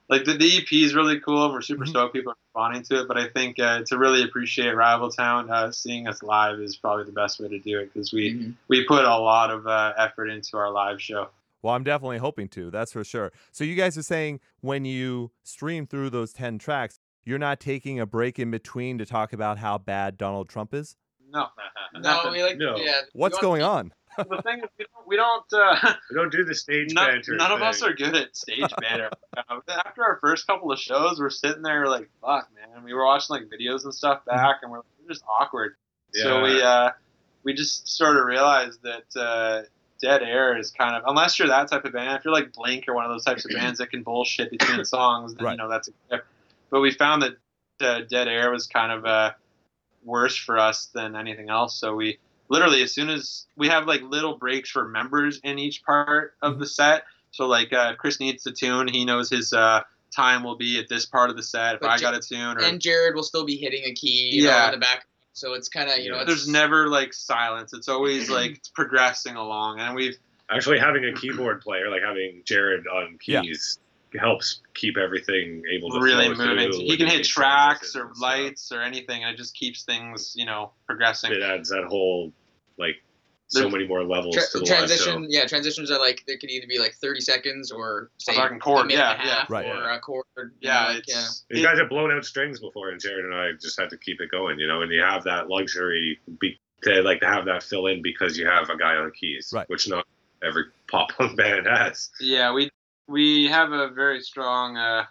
like the, the EP is really cool. We're super Mhm. stoked people are responding to it, but I think uh, to really appreciate Rival Town, uh, seeing us live is probably the best way to do it because we Mhm. we put a lot of uh, effort into our live show. Well, I'm definitely hoping to, that's for sure. So, you guys are saying when you stream through those 10 tracks, you're not taking a break in between to talk about how bad Donald Trump is? No, No, we like. No. Yeah. What's we want- going on? The thing is, we don't, we don't uh, We don't do the stage none, banter. none of us are good at stage banter. Uh, after our first couple of shows, we're sitting there like, fuck, man. We were watching like videos and stuff back, and we're, like, we're just awkward. Yeah. So we uh, we just sort of realized that uh, dead air is kind of unless you're that type of band. If you're like Blink or one of those types of bands that can bullshit between songs, then Right. you know that's. A, gift. but we found that uh, dead air was kind of uh, worse for us than anything else. So we literally as soon as we have like little breaks for members in each part of the set. So like uh, Chris needs to tune, he knows his uh, time will be at this part of the set. If But I J- got a tune, or And Jared will still be hitting a key. You Yeah. Know, in the back. So it's kind of you know. It's, there's never like silence. It's always like it's progressing along, and we've Actually, having a keyboard player, like having Jared on Yeah. keys, helps keep everything able to really flow moving. He can hit tracks or and stuff. lights or anything, and it just keeps things, you know, progressing. It adds that whole like so There's- many more levels Tra- to the live transition, show. yeah, transitions are like they could either be like 30 seconds or say fucking chord, a minute yeah, and a yeah. Right. or a chord. you Yeah, know, like, it's You guys have blown out strings before, and Jared and I just had to keep it going, you know. And you have that luxury be, to like to have that fill in because you have a guy on keys, Right. which not every pop punk band has. yeah. We we have a very strong uh,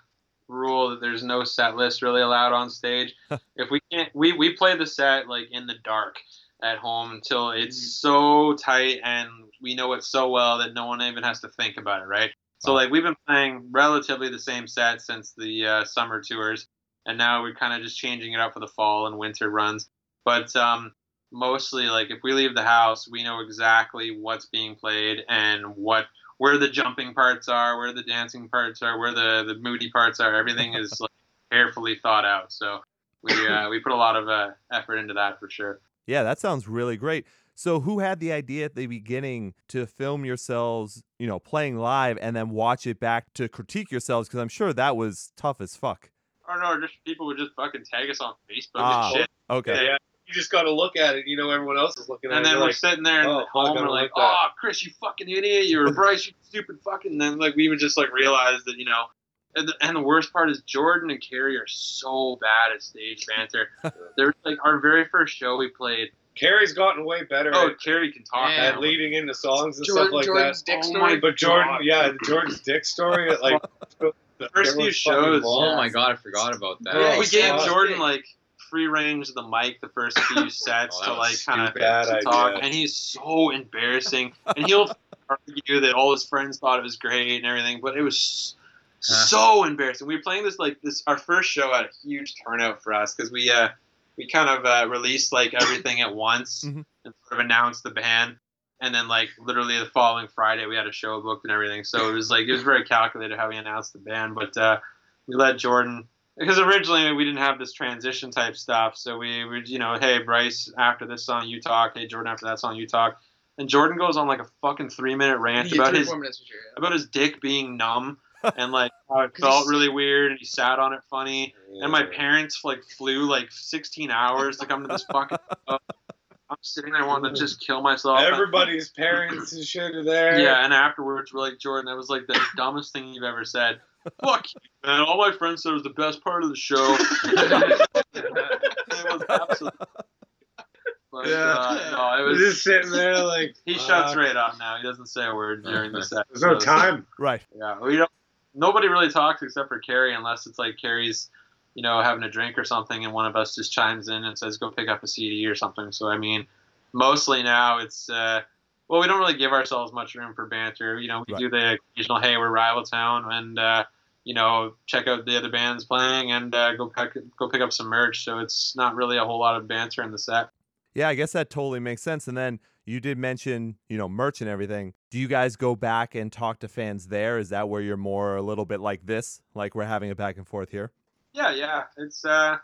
rule that there's no set list really allowed on stage. if we can't, we we play the set like in the dark at home until it's so tight and we know it so well that no one even has to think about it, right? So like we've been playing relatively the same set since the uh, summer tours, and now we're kind of just changing it up for the fall and winter runs. But um, mostly, like if we leave the house, we know exactly what's being played and what where the jumping parts are, where the dancing parts are, where the the moody parts are. Everything is like carefully thought out. So we uh, we put a lot of uh, effort into that for sure. Yeah, that sounds really great. So, who had the idea at the beginning to film yourselves, you know, playing live and then watch it back to critique yourselves? Because I'm sure that was tough as fuck. Or no, just people would just fucking tag us on Facebook Ah, and shit. Okay. Yeah, you just got to look at it. You know, everyone else is looking at And it. And then we're like, sitting there and oh, at home we're like, like oh, Chris, you fucking idiot. You or Bryce, you stupid fucking. And then like we would just like realize that you know. And the, and the worst part is Jordan and Carrie are so bad at stage banter. They're like our very first show we played. Carrie's gotten way better Oh, at, Carrie can talk. Yeah. at leading into songs and Jordan, stuff like Jordan's that. dick Oh story. my But Jordan, God. yeah, Jordan's dick story, like the first few shows. Oh my god, I forgot about that. Yeah, we gave said- Jordan like free range of the mic the first few sets Oh, to like kind of talk, idea. and he's so embarrassing. And he'll argue that all his friends thought it was great and everything, but it was so embarrassing. We were playing this like this. Our first show had a huge turnout for us because we uh we kind of uh, released like everything at once Mhm. and sort of announced the band. And then, like literally the following Friday, we had a show booked and everything. So it was like it was very calculated how we announced the band. But uh, we let Jordan because originally we didn't have this transition type stuff. So we would, you know, hey Bryce, after this song you talk. Hey Jordan, after that song you talk. And Jordan goes on like a fucking three minute rant Yeah, about his minutes sure. yeah. about his dick being numb and like how it 'Cause felt really weird and he sat on it funny. And my parents like flew like 16 hours to come to this fucking. show. I'm sitting there wanting to just kill myself. Everybody's parents and shit are there. Yeah, and afterwards we're like, Jordan, that was like the dumbest thing you've ever said. Fuck you, man. All my friends said it was the best part of the show. it was absolutely. But, Yeah. uh, no, it We're was. just sitting there like He fuck. shuts right off now. He doesn't say a word during the set. There's no So- time. Right. Yeah, we don't. Nobody really talks except for Carrie, unless it's like Carrie's, you know, having a drink or something, and one of us just chimes in and says, "Go pick up a CD" or something. So I mean, mostly now it's. Uh, well, we don't really give ourselves much room for banter. You know, we Right. do the occasional, "Hey, we're Rival Town," and uh, you know, check out the other bands playing and uh, go pick go pick up some merch. So it's not really a whole lot of banter in the set. Yeah, I guess that totally makes sense. And then you did mention, you know, merch and everything. Do you guys go back and talk to fans there? Is that where you're more a little bit like this, like we're having a back and forth here? Yeah, yeah. It's uh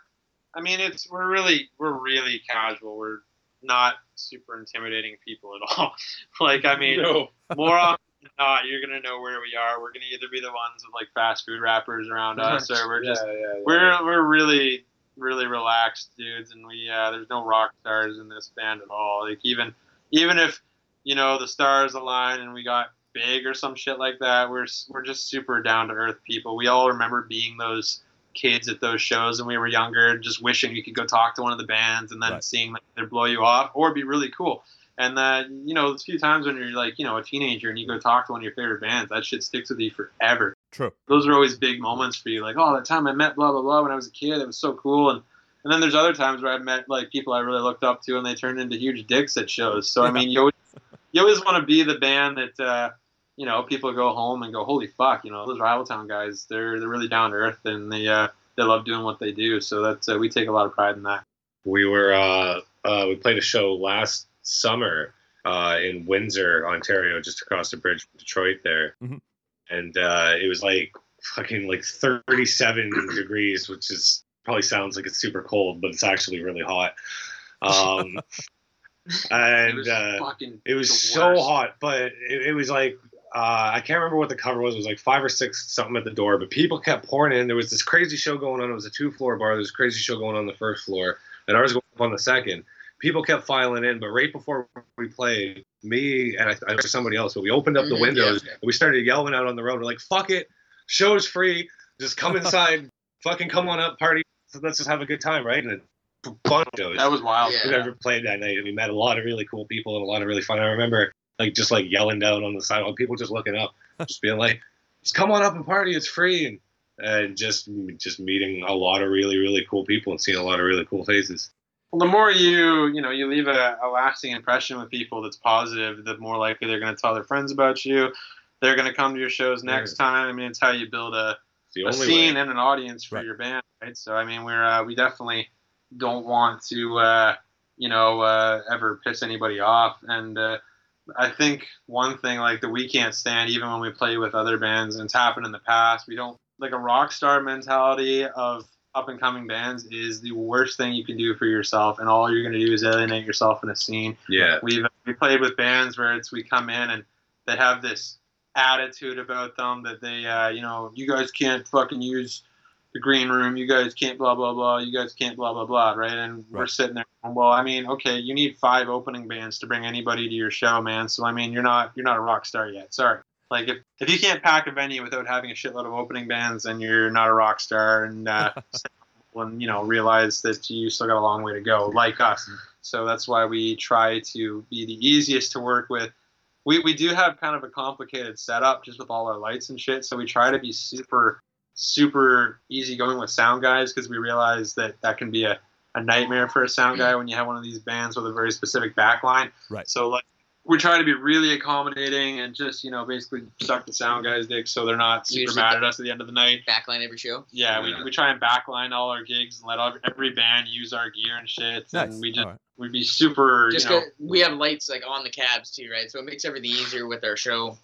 I mean it's we're really we're really casual. We're not super intimidating people at all. like I mean No. more often than not you're gonna know where we are. We're gonna either be the ones with like fast food wrappers around us or we're just yeah, yeah, yeah. we're we're really really relaxed dudes and we uh there's no rock stars in this band at all. Like even even if you know the stars align and we got big or some shit like that, we're we're just super down to earth people. We all remember being those kids at those shows when we were younger, just wishing you could go talk to one of the bands and then Right. seeing like they blow you off or be really cool. And uh, you know, a few times when you're like, you know, a teenager and you go talk to one of your favorite bands, that shit sticks with you forever True. those are always big moments for you. Like, oh, that time I met blah blah blah when I was a kid, it was so cool. And and then there's other times where I've met like people I really looked up to, and they turned into huge dicks at shows. So I mean, you always, you always want to be the band that uh, you know people go home and go, holy fuck, you know, those Rival Town guys, they're they're really down to earth and they uh, they love doing what they do. So that's uh, we take a lot of pride in that. we were uh, uh, we played a show last summer uh, in Windsor, Ontario, just across the bridge from Detroit there, Mhm. and uh, it was like fucking like 37 degrees, which is probably sounds like it's super cold, but it's actually really hot. Um, it and was uh, it was so hot, but it, it was like uh, I can't remember what the cover was. It was like five or six something at the door, but people kept pouring in. There was this crazy show going on. It was a two floor bar. There was a crazy show going on the first floor, and ours going up on the second. People kept filing in, but right before we played, me and I, I somebody else, but we opened up the Mhm, windows yeah. and we started yelling out on the road. We're like, "Fuck it, show's free. Just come inside, fucking come on up, party. Let's just have a good time, right?" And a bunch of shows That was wild. Yeah. we ever played that night. And we met a lot of really cool people and a lot of really fun. I remember like just like yelling down on the sidewalk, people just looking up, just being like, "Just come on up and party. It's free." And and just just meeting a lot of really really cool people and seeing a lot of really cool faces. Well, the more you, you know, you leave a, a lasting impression with people that's positive, the more likely they're going to tell their friends about you. They're going to come to your shows next time. I mean, it's how you build a, It's the a only scene way. and an audience for Right. your band, right? So, I mean, we're uh, we definitely don't want to, uh, you know, uh, ever piss anybody off. And uh, I think one thing like that we can't stand, even when we play with other bands, and it's happened in the past, we don't like a rock star mentality of up and coming bands is the worst thing you can do for yourself, and all you're going to do is alienate yourself in a scene. Yeah. We've we played with bands where it's we come in and they have this attitude about them that they uh, you know you guys can't fucking use the green room you guys can't blah blah blah you guys can't blah blah blah right? And we're sitting there going, well I mean okay you need five opening bands to bring anybody to your show man. So I mean you're not you're not a rock star yet. Sorry. Like if, if you can't pack a venue without having a shitload of opening bands then you're not a rock star and uh, and you know realize that you still got a long way to go like us. So that's why we try to be the easiest to work with we, we do have kind of a complicated setup just with all our lights and shit so we try to be super super easygoing with sound guys because we realize that that can be a, a nightmare for a sound guy mm. when you have one of these bands with a very specific backline. Right. So like we try to be really accommodating and just you know basically suck the sound guys' dick so they're not super mad at us at the end of the night. Backline every show. Yeah, Yeah. we, we try and backline all our gigs and let all, every band use our gear and shit. Nice. And we just All right. We'd be super. Just you know, 'cause we have lights like on the cabs too, right? So it makes everything easier with our show.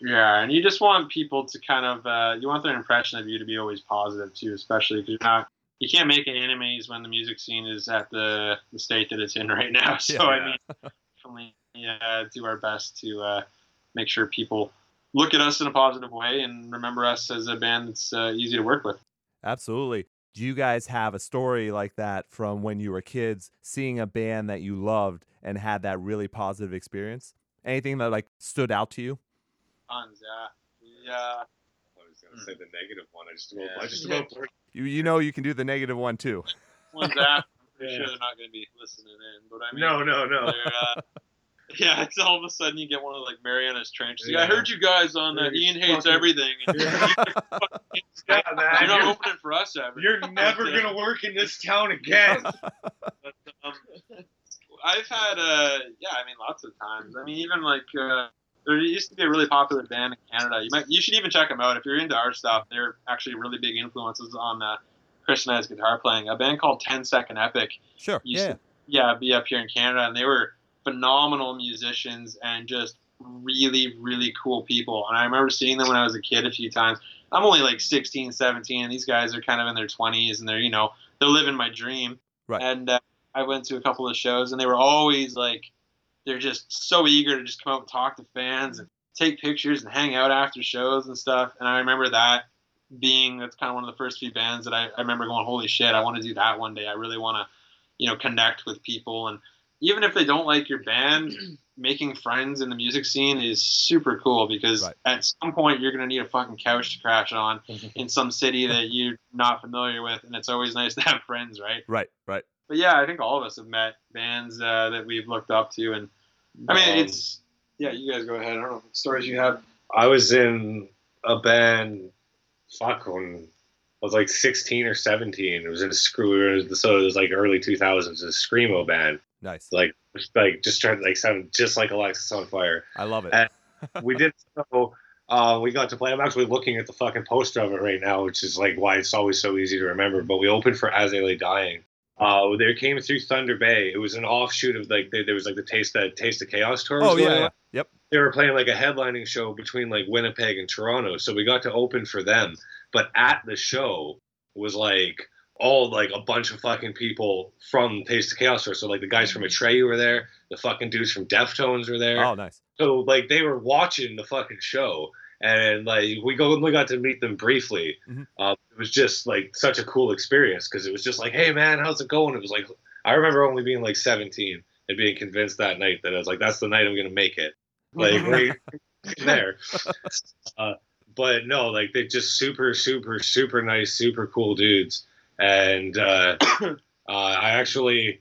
Yeah, and you just want people to kind of uh, you want their impression of you to be always positive too, especially because you're not you can't make enemies when the music scene is at the, the state that it's in right now. So Yeah. I mean, definitely yeah, do our best to uh, make sure people look at us in a positive way and remember us as a band that's uh, easy to work with. Absolutely. Do you guys have a story like that from when you were kids, seeing a band that you loved and had that really positive experience? Anything that like stood out to you? Tons, yeah, yeah. I was gonna say the negative one. I just about, I Yeah. just about You you know you can do the negative one too. Ones after, I'm pretty Yeah. sure they're not going to be listening in, but I mean, No, no, no. uh, yeah, it's all of a sudden you get one of like Marianas Trenches. Yeah. I heard you guys on that. Yeah, Ian hates fucking- everything. Yeah, You're man. You're, opening for us ever. you're never uh, gonna work in this town again. But, um, I've had, uh, yeah, I mean, lots of times. I mean, even like uh, there used to be a really popular band in Canada. You might, you should even check them out if you're into our stuff. They're actually really big influences on uh, Chris and I's guitar playing. A band called Ten Second Epic. Sure. Yeah. to yeah be up here in Canada, and they were phenomenal musicians and just really really cool people. And I remember seeing them when I was a kid a few times. I'm only like 16, 17, and these guys are kind of in their 20s, and they're you know they're living my dream. Right. And uh, I went to a couple of shows, and they were always like they're just so eager to just come out and talk to fans and take pictures and hang out after shows and stuff. And I remember that being that's kind of one of the first few bands that I, I remember going, holy shit, I want to do that one day. I really want to, you know, connect with people. And even if they don't like your band, making friends in the music scene is super cool because Right. at some point you're going to need a fucking couch to crash on in some city that you're not familiar with. And it's always nice to have friends, right? Right. Right. But yeah, I think all of us have met bands uh, that we've looked up to. And I mean, Um, it's, yeah, you guys go ahead. I don't know what stories you have. I was in a band, fuck, when I was like 16 or 17. It was in a screw, so it was like early 2000s, a screamo band. Nice. Like, just, like just trying to like sound just like Alexisonfire. I love it. We did so. Uh, we got to play. I'm actually looking at the fucking poster of it right now, which is like why it's always so easy to remember. But we opened for As They Lay Dying. Uh, they came through Thunder Bay. It was an offshoot of like they, there was like the Taste that Taste of Chaos tour. was oh yeah, yeah. Yep. they were playing like a headlining show between like Winnipeg and Toronto. So we got to open for them. But at the show was like all like a bunch of fucking people from Taste of Chaos. So like the guys from Atreyu were there, the fucking dudes from Deftones were there. Oh nice. So like they were watching the fucking show, and like we go we got to meet them briefly. Mhm. Uh, it was just like such a cool experience because it was just like, hey man, how's it going? It was like I remember only being like 17 and being convinced that night that I was like, that's the night I'm gonna make it. Like right there. Uh, but no, like they're just super, super, super nice, super cool dudes. And uh, uh, I actually,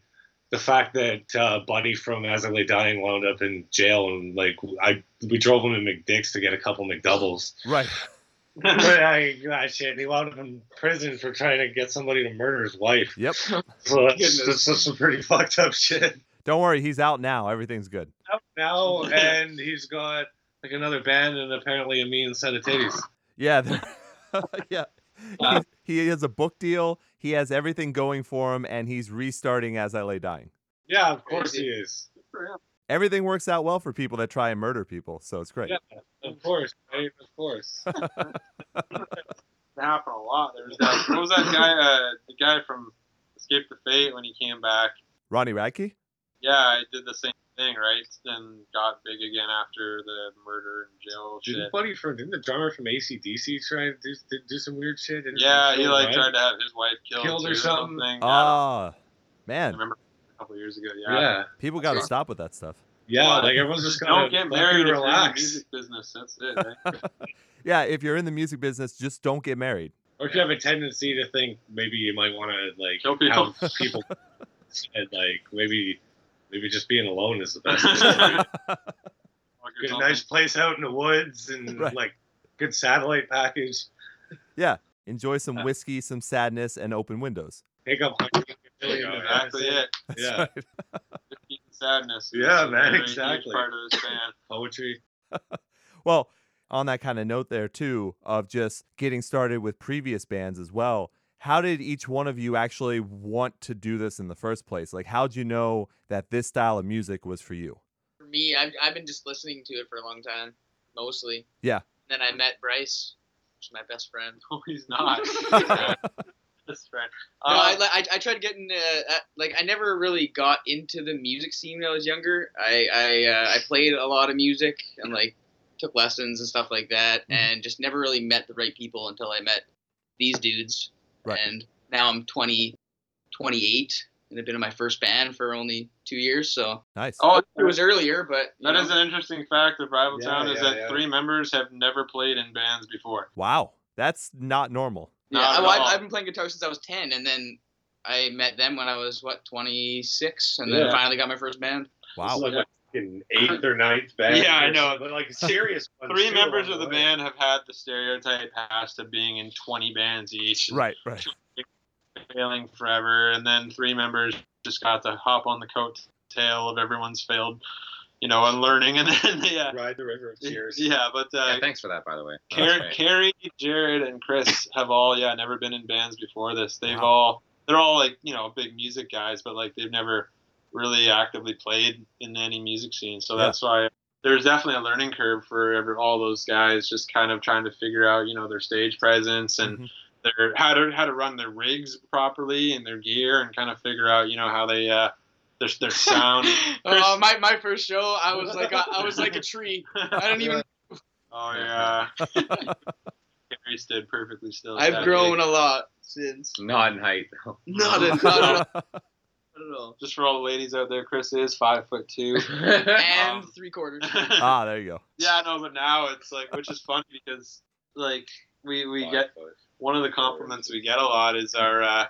the fact that uh, Buddy from As I Lay Dying wound up in jail and like I, we drove him to McDick's to get a couple McDoubles. Right. but I, shit, he wound up in prison for trying to get somebody to murder his wife. Yep. So that's, Goodness. that's, that's some pretty fucked up shit. Don't worry, he's out now. Everything's good. Out now, and he's got like another band and apparently a mean set of titties. Yeah. yeah. He's- he has a book deal. He has everything going for him, and he's restarting as I lay dying. Yeah, of course he is. Everything works out well for people that try and murder people, so it's great. Yeah, of course, right? Of course. It happened a lot. There was that. What was that guy? Uh, the guy from Escape the Fate when he came back. Ronnie Radke? Yeah, I did the same thing, right? Then got big again after the murder and jail. Didn't Buddy from didn't the drummer from ACDC try to do, do, do some weird shit? Didn't Yeah, he like Ryan? tried to have his wife killed, Killed or too something? Yeah, Ah, I man, remember a couple years ago. Yeah. Yeah, people got to stop with that stuff. yeah. Like everyone's just Don't gonna get married if in the relax. music business. That's it. Right? Yeah, if you're in the music business, just don't get married. Or if you have a tendency to think maybe you might want to like Kill people. have people said like maybe maybe just being alone is the best. Get a nice place out in the woods and Right. like good satellite package. Yeah. Enjoy some whiskey, some sadness, and open windows. Pick up exactly it. That's Yeah. right. Sadness. Yeah, is man, very exactly. Part of this band. Poetry. Well, on that kind of note there too, of just getting started with previous bands as well. How did each one of you actually want to do this in the first place? Like, how'd you know that this style of music was for you? For me, I've, I've been just listening to it for a long time, mostly. Yeah. Then I met Bryce, which is my best friend. No, he's not. That's right. No, Uh, I, I, I tried getting uh, uh, like I never really got into the music scene when I was younger. I I, uh, I played a lot of music and like took lessons and stuff like that, Mhm. and just never really met the right people until I met these dudes. Right. And now I'm 20, 28, and I've been in my first band for only two years, so Nice. oh, it was earlier, but you that know. is an interesting fact of Rival Yeah, Town is that yeah. three members have never played in bands before. Wow. That's not normal. Yeah, Not I, at well, I've, all. I've been playing guitar since I was 10, and then I met them when I was, what, 26, and then finally got my first band. Wow. This is like my fucking eighth or ninth band. Yeah, I know. But like serious ones Three too members of the way. band have had the stereotype past of being in 20 bands each. Right, right. Failing forever, and then three members just got to hop on the coat tail of everyone's failed, you know, unlearning, and then yeah, Ride the river of tears. yeah. But uh, yeah, thanks for that, by the way. Car- Carrie, Jared, and Chris have all yeah never been in bands before this. They've Wow. all they're all like you know big music guys, but like they've never really actively played in any music scene. So Yeah. that's why there's definitely a learning curve for every, all those guys, just kind of trying to figure out you know their stage presence and Mhm. their how to how to run their rigs properly and their gear and kind of figure out you know how they uh their their sound. Uh, my, my first show, I was like a, I was like a tree. I don't even. Oh yeah. Carrie stood perfectly still. I've grown rig. a lot since. Not in height. though. Not at, not at, all. Not at all. Just for all the ladies out there, Chris is five foot two. And Um, three quarters. ah, there you go. yeah, no, but now it's like, which is funny because like we we Five get foot. one of the compliments we get a lot is our uh,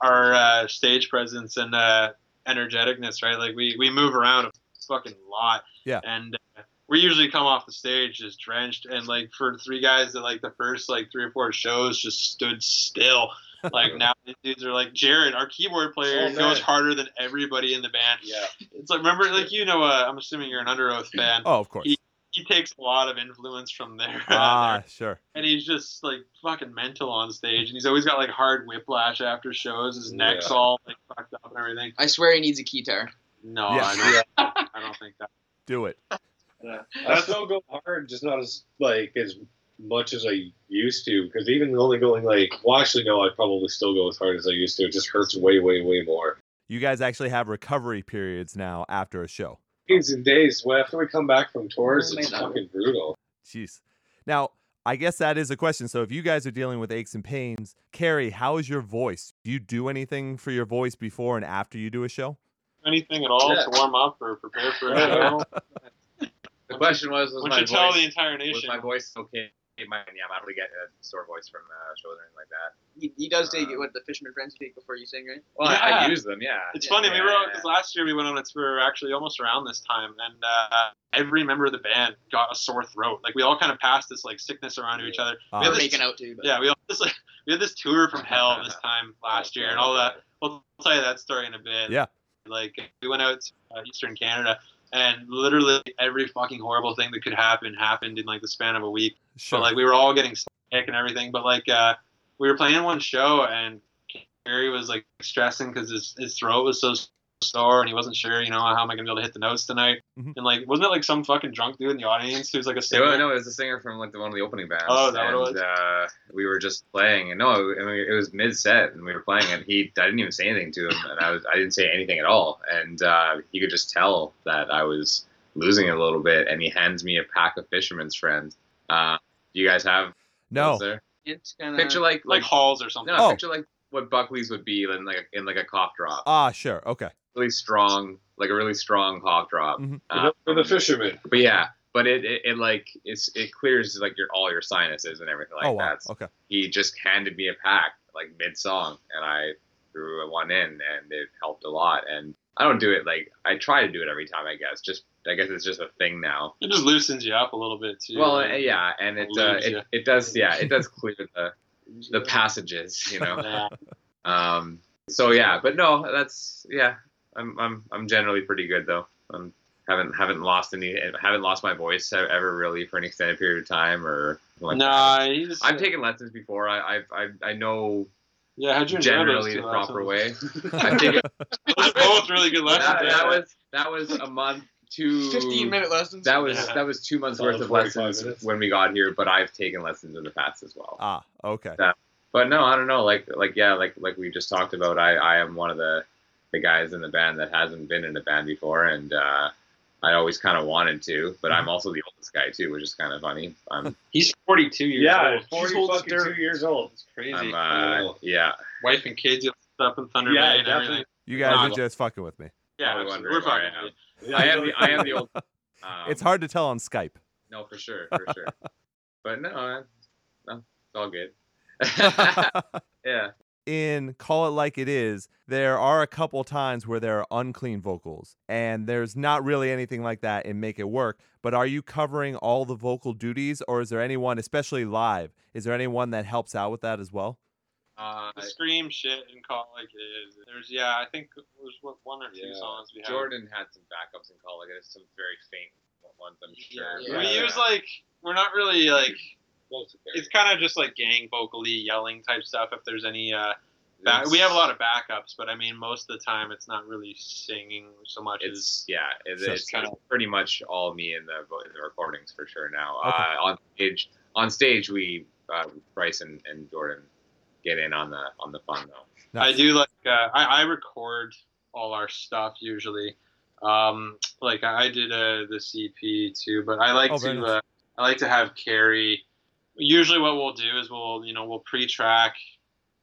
our uh, stage presence and uh, energeticness, right? Like we we move around a fucking lot. Yeah. And uh, we usually come off the stage just drenched, and like for three guys that like the first like three or four shows just stood still. Like now these dudes are like Jared, our keyboard player, Oh, goes harder than everybody in the band. Yeah. It's like remember, like you know, uh, I'm assuming you're an Underoath fan. Oh, of course. He- He takes a lot of influence from there, Ah, sure. and he's just like fucking mental on stage, and he's always got like hard whiplash after shows. His neck's Yeah. all like fucked up and everything. I swear he needs a guitar. No, Yeah. I, don't, I don't think that. Do it. I still go hard, just not as like as much as I used to. Because even only going like, well, actually, no, I'd probably still go as hard as I used to. It just hurts way, way, way more. You guys actually have recovery periods now after a show. Days and days. Well, after we come back from tours, it's am I now? fucking brutal. Jeez. Now, I guess that is a question. So if you guys are dealing with aches and pains, Carrie, how is your voice? Do you do anything for your voice before and after you do a show? Anything at all Yeah. to warm up or prepare for a Yeah. show? The question was, was Would my you tell the voice, entire was my voice okay? My, yeah, I'm not really get a sore voice from uh, shows or anything like that. He, he does take Um, what the fisherman friends take before you sing, right? Well, I, I use them, yeah. It's Yeah. funny. We Yeah, were because last year we went on a tour actually almost around this time, and uh, every member of the band got a sore throat. Like we all kind of passed this like sickness around to each other. Ah, Yeah, We're this- making out too. But Yeah, we all this like we had this tour from hell this time last year, and all that. We'll tell you that story in a bit. Yeah. Like we went out to uh, Eastern Canada, and literally every fucking horrible thing that could happen happened in like the span of a week. sure. But like we were all getting sick and everything. But like uh, we were playing one show, and Gary was like stressing because his his throat was so sore, and he wasn't sure, you know, how am I gonna be able to hit the notes tonight? Mhm. And like, wasn't it like some fucking drunk dude in the audience who's like a singer? well, no, it was the singer from like the one of the opening bands. Oh, that and, it was? Uh, we were just playing, and no, I mean, it was mid set, and we were playing, and he, I didn't even say anything to him, and I was, I didn't say anything at all, and uh, he could just tell that I was losing it a little bit, and he hands me a pack of Fisherman's Friend. Uh, do you guys have no. those there? it's kind Picture of. like like like halls or something. no, Oh. picture like what Buckley's would be in like in like a cough drop, Ah, sure. Okay. Really strong, like a really strong cough drop. Mhm. Uh, For the fisherman. but yeah, but it, it, it like it's it clears like your all your sinuses and everything like oh, wow. that. So Okay. he just handed me a pack like mid song, and I threw one in, and it helped a lot. And I don't do it like I try to do it every time. I guess just I guess it's just a thing now. It just loosens you up a little bit too. Well, right? uh, yeah, and it uh, it, it does yeah it does clear the the passages, you know. Um, so yeah, but no, that's yeah. I'm I'm I'm generally pretty good though. I'm haven't haven't lost any haven't lost my voice ever really for an extended period of time or like that. Nah. I've taken lessons before. I I've, I I know Yeah, how'd you generally the proper lessons? way. I've taken Those both really good lessons. that, that was that was a month two 15 minute lessons. That was Yeah. that was two months worth of lessons minutes. when we got here, but I've taken lessons in the past as well. ah, okay. But no, I don't know. Like like yeah, like like we just talked about. I I am one of the the guys in the band that hasn't been in a band before, and uh, I always kind of wanted to. But I'm also the oldest guy too, which is kind of funny. I'm He's 42 years Yeah, old. forty He's old as fucking dirt. two years old. It's crazy. I'm uh, yeah. Wife and kids you up in Thunder Yeah, Bay and definitely. everything. You guys Nah, are just fucking with me. Yeah, Probably absolutely. we're where I am. with I am the I am the old. Um, it's hard to tell on Skype. No, for sure, for sure. but no, no, it's all good. yeah. In Call It Like It Is, there are a couple times where there are unclean vocals, and there's not really anything like that in Make It Work. But are you covering all the vocal duties, or is there anyone, especially live, is there anyone that helps out with that as well? Uh, The scream shit and call it like it is. There's yeah, I think there's what one or two Yeah. songs we have. Jordan had some backups in call. Like it's some very faint ones, I'm sure. Yeah, Yeah. we use like we're not really like it's kind of just like gang vocally yelling type stuff. If there's any, uh, back, we have a lot of backups, but I mean most of the time it's not really singing so much as It's yeah, it, Sure. it's kind of pretty much all me in the in the recordings for sure now. Okay. Uh, on stage, on stage, we uh, Bryce and, and Jordan get in on the on the fun though. Nice. I do like uh, I, I record all our stuff usually. Um, like I did uh, the EP too, but I like Oh, to nice. uh, I like to have Carrie. Usually, what we'll do is we'll you know we'll pre-track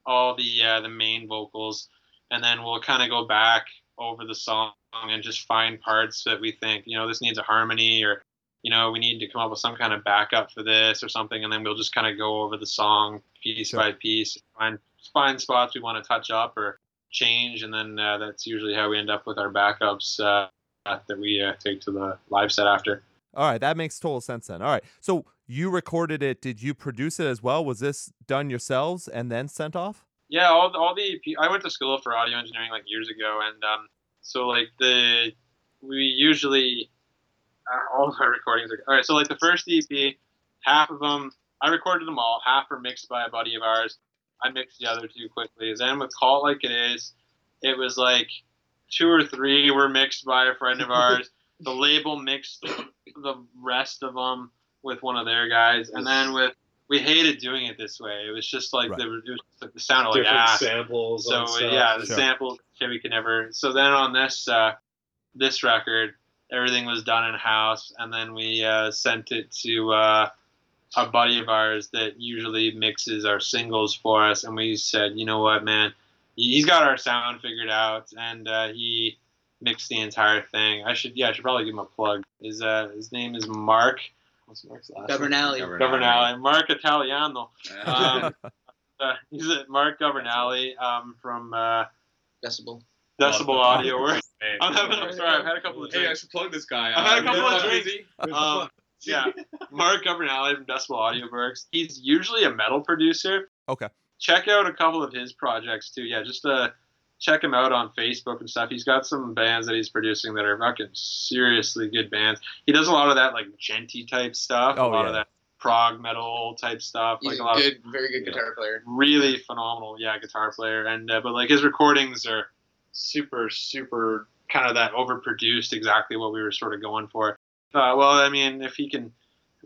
all the uh, the main vocals, and then we'll kind of go back over the song and just find parts that we think you know this needs a harmony or you know we need to come up with some kind of backup for this or something, and then we'll just kind of go over the song piece Sure. by piece, find find spots we want to touch up or change, and then uh, that's usually how we end up with our backups uh, that we uh, take to the live set after. All right, that makes total sense then. All right, so you recorded it. Did you produce it as well? Was this done yourselves and then sent off? Yeah, all, all the I went to school for audio engineering like years ago, and um, so like the we usually uh, all of our recordings are all right. So like the first EP, half of them I recorded them all. Half were mixed by a buddy of ours. I mixed the other two quickly. Then with Call It Like It Is, it was like two or three were mixed by a friend of ours. the label mixed the rest of them with one of their guys, and then with we hated doing it this way. It was just like Right. the, it, was, it sounded like Different ass. samples. So on stuff. yeah, the Sure. sample shit could never. So then on this uh, this record, everything was done in house, and then we uh, sent it to uh, a buddy of ours that usually mixes our singles for us, and we said, you know what, man, He- he's got our sound figured out, and uh, he mixed the entire thing. I should yeah, I should probably give him a plug. His uh, his name is Mark. What's Mark's last name? Governale. Governale. Mark Italiano. Uh, Um, uh, he's at Mark Governale um, from uh, Decibel. Decibel Audio Works. I'm having, I'm sorry, I've had a couple of hey, I should plug this guy. I've had a couple of Uh, drinks. Um, yeah, Mark Governale from Decibel Audio Works. He's usually a metal producer. Okay. Check out a couple of his projects too. Yeah, just uh, check him out on Facebook and stuff. He's got some bands that he's producing that are fucking seriously good bands. He does a lot of that like djenty type stuff. Oh, a lot yeah. of that prog metal type stuff. He's like a a lot of good, very good guitar player. really phenomenal yeah guitar player and uh, but like his recordings are super super kind of that overproduced exactly what we were sort of going for uh, well i mean if he can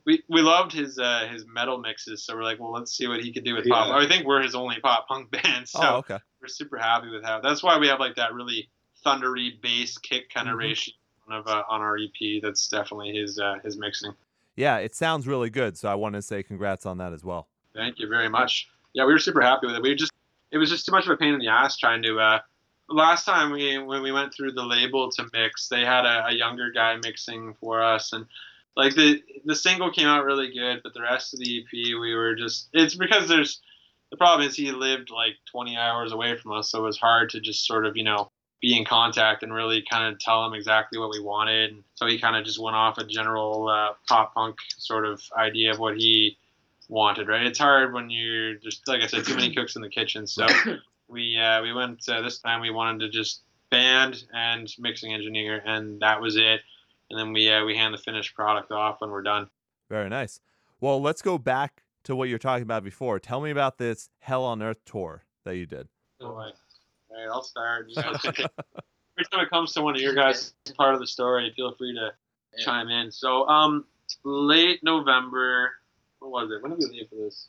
we, we loved his uh, his metal mixes so we're like well let's see what he can do with pop Yeah. i think we're his only pop punk band so oh, okay. we're super happy with how that's why we have like that really thundery bass kick kind of Mhm. ratio of uh, on our ep that's definitely his uh, his mixing Yeah, it sounds really good. So I want to say congrats on that as well. Thank you very much. Yeah, we were super happy with it. We just it was just too much of a pain in the ass trying to. Uh, last time we when we went through the label to mix, they had a, a younger guy mixing for us, and like the the single came out really good, but the rest of the EP we were just it's because there's the problem is he lived like 20 hours away from us, so it was hard to just sort of you know be in contact and really kind of tell him exactly what we wanted. And so he kind of just went off a general uh, pop punk sort of idea of what he wanted, right? It's hard when you're just like I said, too many cooks in the kitchen. So we uh, we went uh, this time. We wanted to just band and mixing engineer, and that was it. And then we uh, we hand the finished product off when we're done. Very nice. Well, let's go back to what you're talking about before. Tell me about this Hell on Earth tour that you did. So, like, all right, I'll start. Just every time it comes to one of your guys' part of the story, feel free to Yeah. chime in. So, um, late November. What was it? When did we leave for this?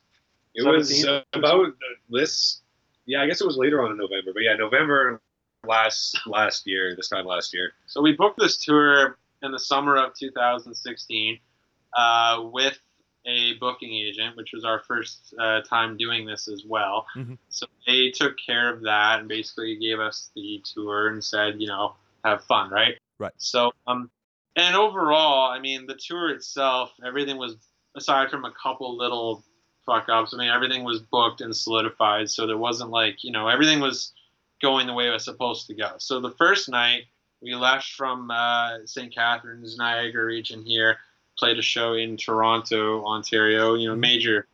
It was uh, about this. Yeah, I guess it was later on in November, but yeah, November last last year. This time last year. So we booked this tour in the summer of 2016 uh, with a booking agent, which was our first uh, time doing this as well. Mhm. So they took care of that and basically gave us the tour and said, you know, have fun, right? Right. So, um, and overall, I mean, the tour itself, everything was aside from a couple little fuck ups. I mean, everything was booked and solidified, so there wasn't like, you know, everything was going the way it was supposed to go. So the first night we left from uh, St. Catharines, Niagara region here, played a show in Toronto, Ontario. You know, Mhm. major,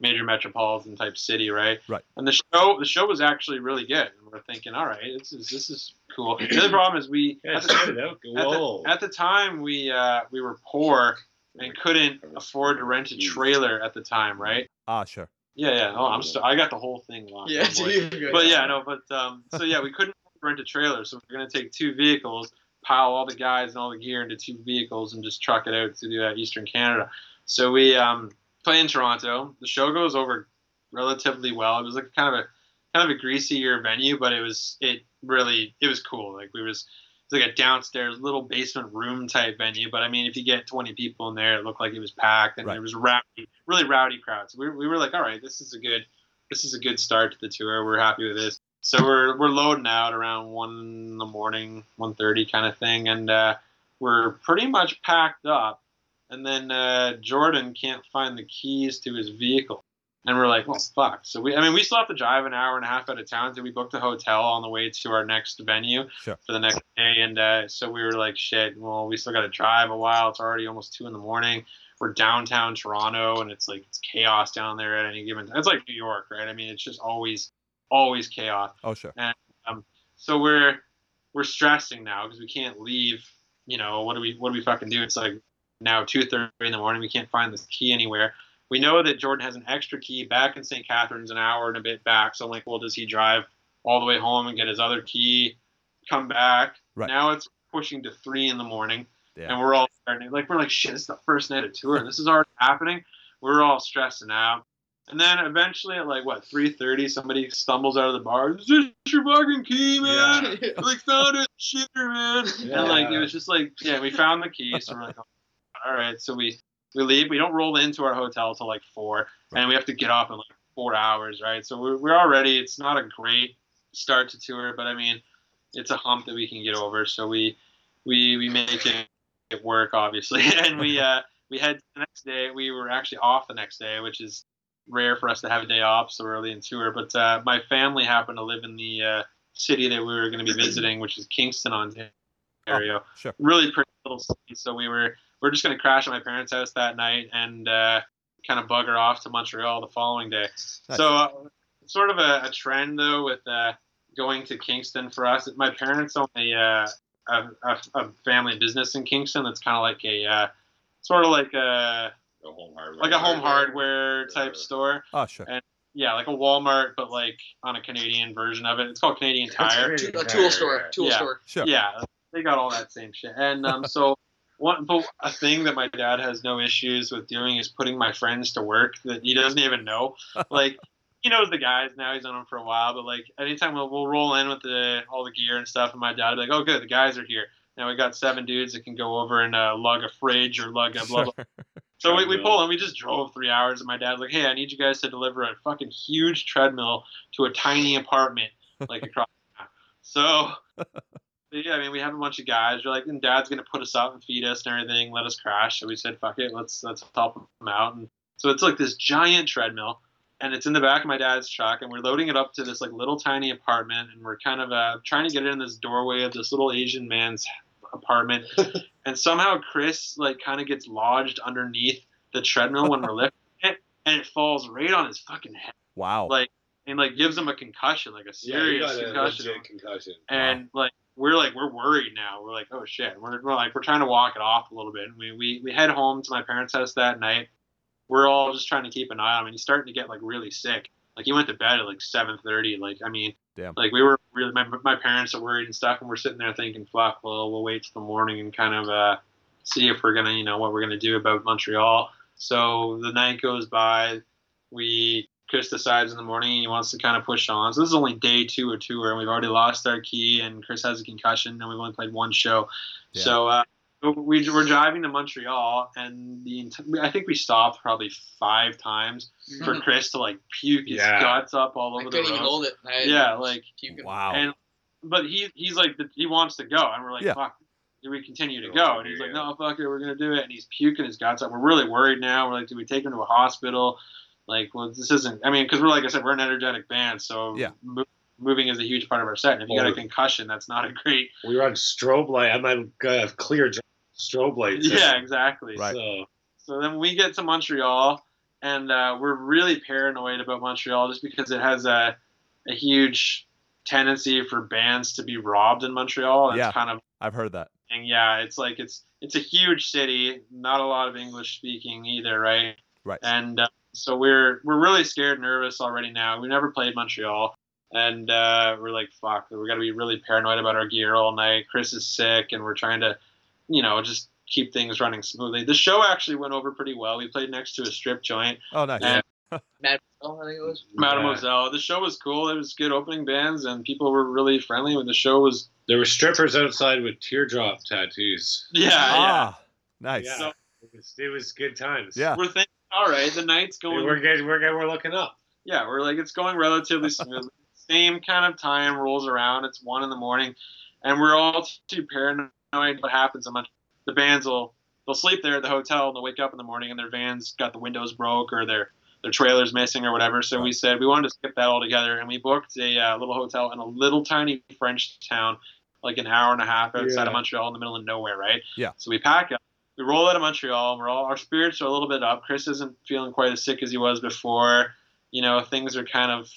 major metropolitan type city, right? Right. And the show, the show was actually really good. And we're thinking, all right, this is this is cool. The other problem is we Yeah, at, the, out. at, the, at the time we uh, we were poor and couldn't afford to rent a trailer at the time, right? Ah, sure. Yeah, yeah. Oh, I'm st- I got the whole thing locked. Yeah, boy. you're good. But yeah, no, but um, so yeah, we couldn't rent a trailer, so we're gonna take two vehicles, pile all the guys and all the gear into two vehicles, and just truck it out to do that Eastern Canada. So we um, play in Toronto. The show goes over relatively well. It was like kind of a kind of a greasier venue, but it was it really it was cool. Like we was it was like a downstairs little basement room type venue. But I mean, if you get 20 people in there, it looked like it was packed, and Right. there was rowdy, really rowdy crowd. So we, we were like, all right, this is a good this is a good start to the tour. We're happy with this. So we're we're loading out around one in the morning, 1.30 kind of thing, and uh, we're pretty much packed up. And then uh, Jordan can't find the keys to his vehicle, and we're like, well, fuck. So we, I mean, we still have to drive an hour and a half out of town. So we booked a hotel on the way to our next venue Sure. for the next day, and uh, so we were like, shit. Well, we still got to drive a while. It's already almost two in the morning we're downtown Toronto and it's like it's chaos down there at any given time. It's like New York, right? I mean, it's just always always chaos. Oh, sure. And um, So we're we're stressing now because we can't leave. You know, what do we what do we fucking do? It's like now two thirty in the morning. We can't find this key anywhere. We know that Jordan has an extra key back in St. Catharines, an hour and a bit back. So I'm like, well, does he drive all the way home and get his other key, come back? Right. Now it's pushing to three in the morning Yeah. and we're all starting like we're like shit. it's the first night of tour. This is already happening. We're all stressing out. And then eventually at like what three thirty, somebody stumbles out of the bar. Is this your fucking key, man? I, like found it, shitter, man. And like it was just like yeah, we found the key. So we're like, oh, all right. So we we leave. We don't roll into our hotel till like four, and we have to get off in like four hours, right? So we're we're already. It's not a great start to tour, but I mean, it's a hump that we can get over. So we we we make it it work obviously and we uh we had the next day we were actually off the next day which is rare for us to have a day off so early in tour but uh my family happened to live in the uh city that we were going to be visiting which is kingston ontario Sure. really pretty little city so we were we are just going to crash at my parents house that night and uh kind of bugger off to montreal the following day Nice. so uh, sort of a, a trend though with uh going to kingston for us my parents own a uh a, a, a family business in Kingston that's kind of like a uh, sort of like a The home hardware. like a home hardware type store. Oh, sure. Yeah, like a Walmart, but like on a Canadian version of it. It's called Canadian Tire. a tool store. Tool Yeah. store. Sure. Yeah, they got all that same shit. And um, so one, but a thing that my dad has no issues with doing is putting my friends to work that he doesn't even know. Like he knows the guys now; he's known them for a while. But like anytime we'll, we'll roll in with the all the gear and stuff, and my dad will be like, "Oh, good, the guys are here." Now we got seven dudes that can go over and uh, lug a fridge or lug a blah blah. So we, we pull and we just drove three hours, and my dad's like, "Hey, I need you guys to deliver a fucking huge treadmill to a tiny apartment like across." town." So, yeah, I mean, we have a bunch of guys. We're like, and Dad's gonna put us up and feed us and everything, let us crash. So we said, "Fuck it, let's let's help him out." And so it's like this giant treadmill, and it's in the back of my dad's truck, and we're loading it up to this like little tiny apartment, and we're kind of uh, trying to get it in this doorway of this little Asian man's apartment, and somehow Chris like kind of gets lodged underneath the treadmill when we're lifting it, and it falls right on his fucking head, Wow. like and like gives him a concussion, like a Yeah, you serious got a concussion. legit concussion. and like we're like we're worried now. We're like, oh shit. We're, we're like we're trying to walk it off a little bit. And we, we we head home to my parents' house that night. We're all just trying to keep an eye on him. And he's starting to get like really sick. Like he went to bed at like seven thirty. Like I mean, Damn. like we were really my, my parents are worried and stuff, and we're sitting there thinking, fuck. Well, we'll wait till the morning and kind of uh, see if we're gonna you know what we're gonna do about Montreal. So the night goes by. We Chris decides in the morning he wants to kind of push on. So this is only day two of tour, and we've already lost our key, and Chris has a concussion, and we've only played one show. Yeah. So uh, we we're driving to Montreal, and the I think we stopped probably five times for Chris to like puke his Yeah. guts up all I over the couldn't even road. hold it. I Yeah, like puking. Wow. and but he he's like he wants to go, and we're like, Yeah. fuck. Do we continue to go? And he's like, no, fuck it, we're gonna do it. And he's puking his guts up. We're really worried now. We're like, do we take him to a hospital? Like, well, this isn't. I mean, because we're like I said, we're an energetic band, so Yeah. mo- moving is a huge part of our set. And if you got a concussion, that's not a great. We were on strobe light. I might uh, clear strobe lights. Yeah, exactly. Right. So So then we get to Montreal, and uh, we're really paranoid about Montreal just because it has a, a huge tendency for bands to be robbed in Montreal. It's Yeah. kind of I've heard that. and yeah, it's like it's it's a huge city, not a lot of English speaking either, right? Right. And uh, so we're we're really scared, nervous already now. We never played Montreal, and uh, we're like, fuck, we got to be really paranoid about our gear all night. Chris is sick, and we're trying to, you know, just keep things running smoothly. The show actually went over pretty well. We played next to a strip joint, Oh, nice. and Mademoiselle, I think it was. Mademoiselle. The show was cool. It was good opening bands, and people were really friendly. When the show was, there were strippers outside with teardrop tattoos. yeah, yeah. ah, nice. Yeah. So- It was, it was good times. Yeah. We're thinking, all right, the night's going. We're good. We're good. We're looking up. yeah, we're like it's going relatively smoothly. Same kind of time rolls around. It's one in the morning, and we're all too paranoid. What happens? The bands will they'll sleep there at the hotel and they'll wake up in the morning and their vans got the windows broke or their their trailers missing or whatever. So we said we wanted to skip that altogether, and we booked a uh, little hotel in a little tiny French town, like an hour and a half outside Yeah. of Montreal in the middle of nowhere, right? Yeah. So we pack up. We roll out of Montreal. And we're all our spirits are a little bit up. Chris isn't feeling quite as sick as he was before you know things are kind of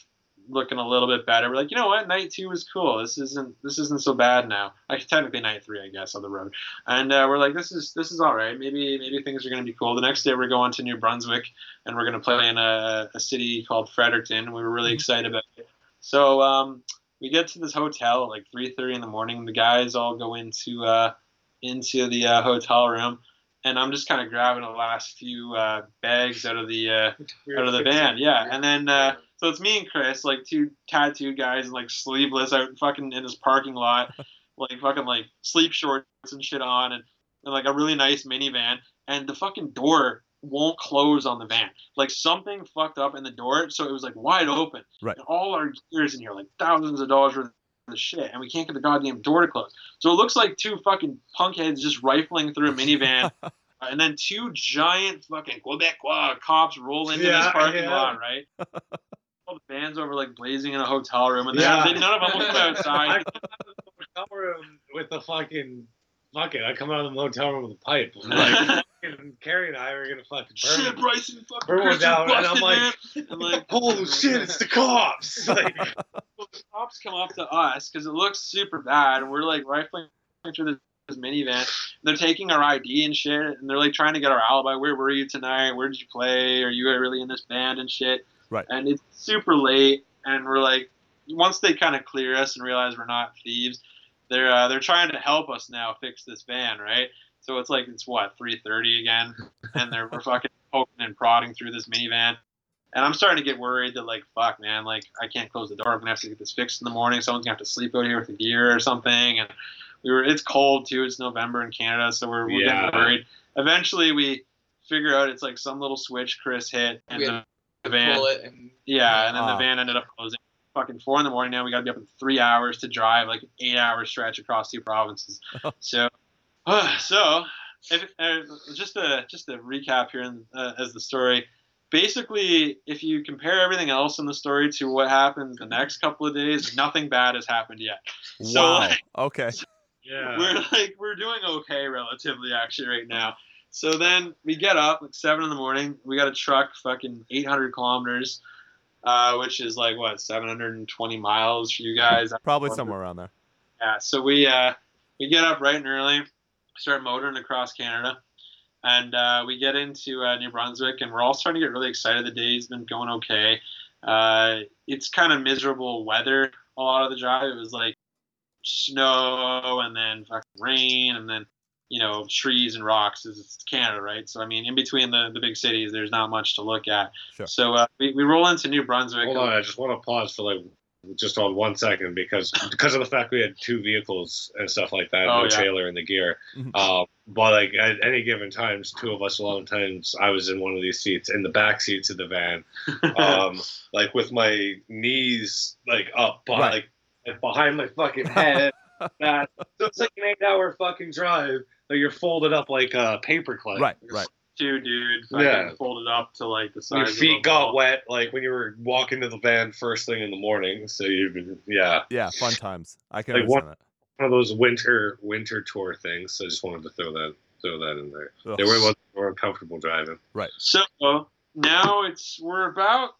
looking a little bit better. We're like, you know what, night two was cool. This isn't this isn't so bad now. Actually, technically night three, I guess, on the road. And uh, we're like, this is this is all right. Maybe maybe things are gonna be cool. The next day we're going to New Brunswick and we're gonna play in a, a city called Fredericton. We were really excited about it. So um, we get to this hotel at like 3:30 in the morning. The guys all go into uh, into the uh, hotel room. And I'm just kind of grabbing the last few uh, bags out of the uh, out of the van, yeah. And then uh, so it's me and Chris, like two tattooed guys, and like sleeveless, out fucking in this parking lot, like fucking like sleep shorts and shit on, and, and like a really nice minivan, and the fucking door won't close on the van. Like something fucked up in the door, so it was like wide open. Right. And all our gears in here, like thousands of dollars worth of shit, and we can't get the goddamn door to close. So it looks like two fucking punkheads just rifling through a minivan. Uh, and then two giant fucking Quebecois cops roll into this parking yeah. lot, right? All the bands over like blazing in a hotel room, and Yeah. they, none of them will come I outside. come out of the motel room with the fucking fuck it. I come out of the motel room with a pipe. I'm like, fucking Carrie and I are gonna fucking burn. Shit, Bryson, fucking Burn you're down, and I'm like- man. And like, Holy shit! It's the cops. Like, well, the cops come up to us because it looks super bad, and we're like rifling through this, this minivan. They're taking our ID and shit, and they're like trying to get our alibi. Where were you tonight? Where did you play? Are you really in this band and shit? Right. And it's super late, and we're like, once they kind of clear us and realize we're not thieves, they're uh, they're trying to help us now fix this van, right? So it's like it's what 3:30 again, and they're we're fucking poking and prodding through this minivan. And I'm starting to get worried that like fuck man, like I can't close the door. I'm gonna have to get this fixed in the morning. Someone's gonna have to sleep out here with the gear or something. And we were it's cold too. It's November in Canada, so we're, we're Yeah. getting worried. Eventually we figure out it's like some little switch Chris hit and We the, had the van Pull it and yeah, and then Ah. the van ended up closing. Fucking four in the morning now. We got to be up in three hours to drive like an eight-hour stretch across two provinces. so, so if, uh, just to just to recap here in, uh, as the story. Basically, if you compare everything else in the story to what happens the next couple of days, nothing bad has happened yet. So, wow. like, Okay. yeah. we're like we're doing okay relatively actually right now. So then we get up like seven in the morning. We got a truck, fucking 800 kilometers, uh, which is like what 720 miles for you guys. Probably somewhere around there. Yeah. So we uh, we get up right and early, start motoring across Canada, and uh, we get into uh, New Brunswick, and we're all starting to get really excited. The day's been going okay. Uh, it's kind of miserable weather a lot of the drive. It was like snow and then fucking rain and then you know trees and rocks. Is Canada, right? So I mean, in between the, the big cities, there's not much to look at. Sure. So uh, we, we roll into New Brunswick. Hold on, I just want to pause for like just on one second because because of the fact we had two vehicles and stuff like that, Oh, no yeah. trailer in the gear. Um, but like at any given times, two of us. A lot of times, I was in one of these seats in the back seats of the van, um, like with my knees like up, but Right. like like, behind my fucking head. that so it's like an eight-hour fucking drive. Like you're folded up like a paperclip. Right, right. Two dude, Yeah. folded up to like the size. Your of feet got ball. wet like when you were walking to the van first thing in the morning. So you've been yeah. Yeah, fun times. I can Like, what- understand one of those winter winter tour things. So I just wanted to throw that throw that in there. that. They were was more comfortable driving. Right. So now it's we're about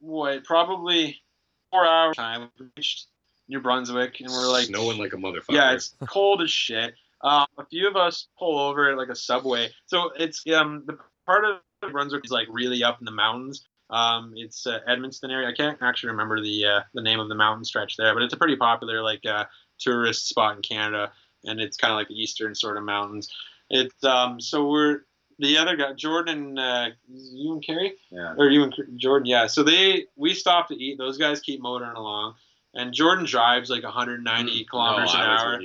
what probably four hours time. We reached New Brunswick and we're like snowing like a motherfucker. Yeah, it's cold as shit. Um, a few of us pull over at like a subway. So it's um the part of Brunswick is like really up in the mountains. Um, it's uh, Edmundston area. I can't actually remember the uh, the name of the mountain stretch there, but it's a pretty popular like uh, tourist spot in Canada, and it's kind of like the eastern sort of mountains. It's um so we're the other guy Jordan, uh, you and Carrie Yeah. or you and Jordan, yeah. So they we stop to eat. Those guys keep motoring along, and Jordan drives like 190 kilometers no, an hour.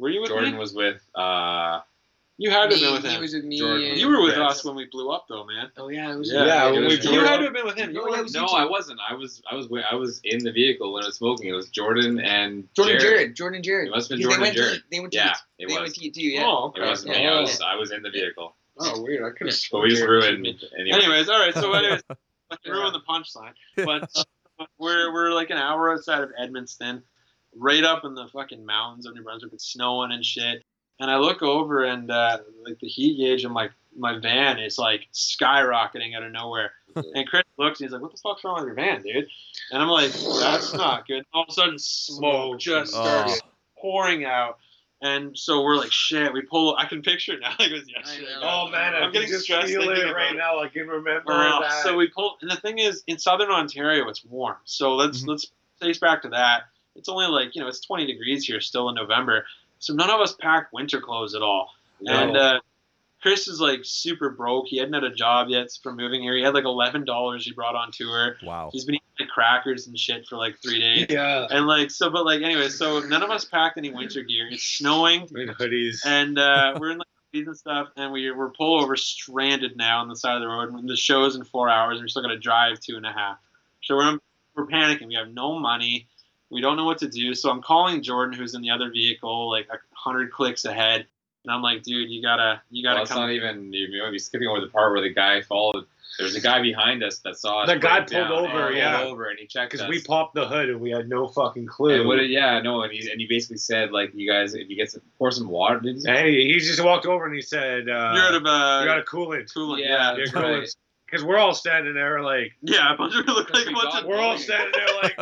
With you. Were you with Jordan me? was with uh You had to have been with he him. was with me. Jordan. and- you were with Yes. us when we blew up, though, man. Oh yeah, it was. Yeah, Yeah, it was we Jordan. You had to have been with him. You No, were yeah, with it No. I wasn't. I was I was I was in the vehicle when I was smoking. It was Jordan and Jordan Jared. Jared. Jordan Jared. It must have been Jordan they went and Jared. To, they went to Yeah, it they was. went to eat too. Yeah. Oh, It wasn't me. Yeah. I was I was in the vehicle. Oh, weird. I could have. But we just ruined anyway. Anyways, all right. So, anyways, ruined the punchline. But uh, we're we're like an hour outside of Edmundston, right up in the fucking mountains of New Brunswick. It's snowing and shit. And I look over and uh, like the heat gauge of my my van is like skyrocketing out of nowhere. And Chris looks and he's like, "What the fuck's wrong with your van, dude?" And I'm like, "That's not good." All of a sudden, smoke just Oh. starts pouring out. And so we're like, "Shit!" We pull. I can picture it now. Like it was yesterday. Oh man, I I'm getting just stressed feel thinking it right it. now. I can remember Uh, that. so we pull, and the thing is, in southern Ontario, it's warm. So let's Mhm. let's trace back to that. It's only like you know, it's 20 degrees here still in November. So none of us packed winter clothes at all. And uh, Chris is like super broke. He hadn't had a job yet from moving here. He had like eleven dollars he brought on tour. Wow. He's been eating like crackers and shit for like three days. yeah, And like so, but like anyway, so none of us packed any winter gear. It's snowing in hoodies. and uh, we're in like hoodies and stuff, and we we're pull over stranded now on the side of the road. And the show's in four hours, and we're still gonna drive two and a half. So we're we're panicking. We have no money. We don't know what to do. So I'm calling Jordan, who's in the other vehicle, like a hundred clicks ahead, and I'm like, dude, you gotta you gotta it's come. not even. You might be skipping over the part where the guy followed. There's a guy behind us that saw us. The guy pulled down, and over, pulled yeah. over, and he checked because we popped the hood and we had no fucking clue. And what yeah, no, and he and he basically said like, you guys, if you get some, pour some water. Did he? say? And he, he just walked over and he said, uh, You're out of uh, "You got a coolant." coolant. Yeah, Yeah, Yeah, right. Coolant. Because we're all standing there like yeah. A bunch of look like a We bunch got of we're all standing there like,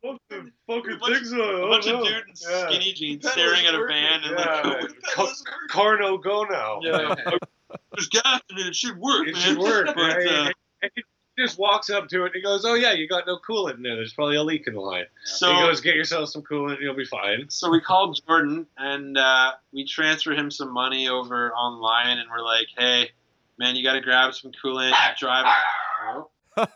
"What the fucking A bunch- things are?" a bunch oh, of no." dudes in Yeah. skinny jeans Pedals staring at a working, van and yeah. like, Co- Car no go now. Yeah. there's gas in it. It should work, It man. should work, But, right? uh, And he just walks up to it and he goes, "Oh yeah, you got no coolant in there. There's probably a leak in the line." so he goes, "Get yourself some coolant, you'll be fine." So we called Jordan and uh, we transfer him some money over online, and we're like, "Hey, man, you got to grab some coolant, drive."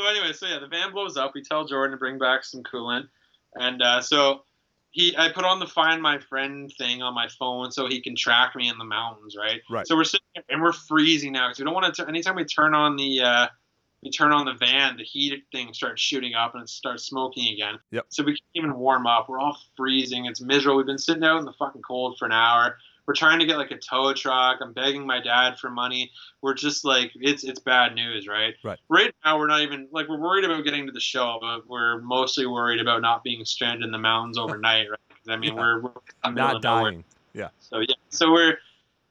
So anyway, so yeah, the van blows up. We tell Jordan to bring back some coolant, and uh, so he, I put on the Find My Friend thing on my phone so he can track me in the mountains, right? Right. So we're sitting and we're freezing now because we don't want to. Anytime we turn on the, uh, we turn on the van, the heat thing starts shooting up and it starts smoking again. Yep. So we can't even warm up. We're all freezing. It's miserable. We've been sitting out in the fucking cold for an hour. We're trying to get like a tow truck. I'm begging my dad for money. We're just like it's it's bad news, right? Right. Right now we're not even like we're worried about getting to the show, but we're mostly worried about not being stranded in the mountains overnight, right? I mean Yeah. we're, we're in the middle Not dying. Yeah. So yeah, so we're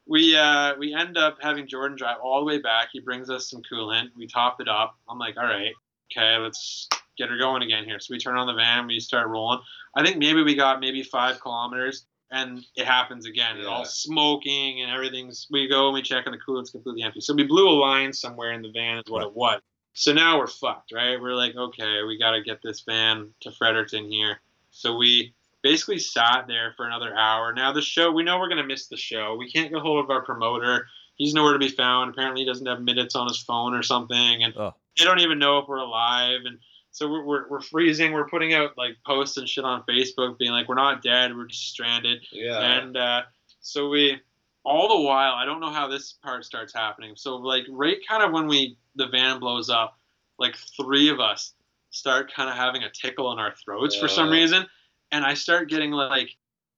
we uh, we end up having Jordan drive all the way back. He brings us some coolant. We top it up. I'm like, all right, okay, let's get her going again here. So we turn on the van. We start rolling. I think maybe we got maybe five kilometers, and it happens again. It's all smoking and everything's. We go and we check, and the coolant's completely empty. So we blew a line somewhere in the van, is what it was. So now we're fucked, right? We're like, okay, we got to get this van to Fredericton here. So we basically sat there for another hour. Now the show, we know we're gonna miss the show. We can't get hold of our promoter. He's nowhere to be found. Apparently, he doesn't have minutes on his phone or something, and Oh. they don't even know if we're alive. And so we're, we're, we're freezing. We're putting out like posts and shit on Facebook, being like, we're not dead. We're just stranded. Yeah. And uh, so we, all the while, I don't know how this part starts happening. So like right kind of when we the van blows up, like three of us start kind of having a tickle in our throats for some reason, and I start getting like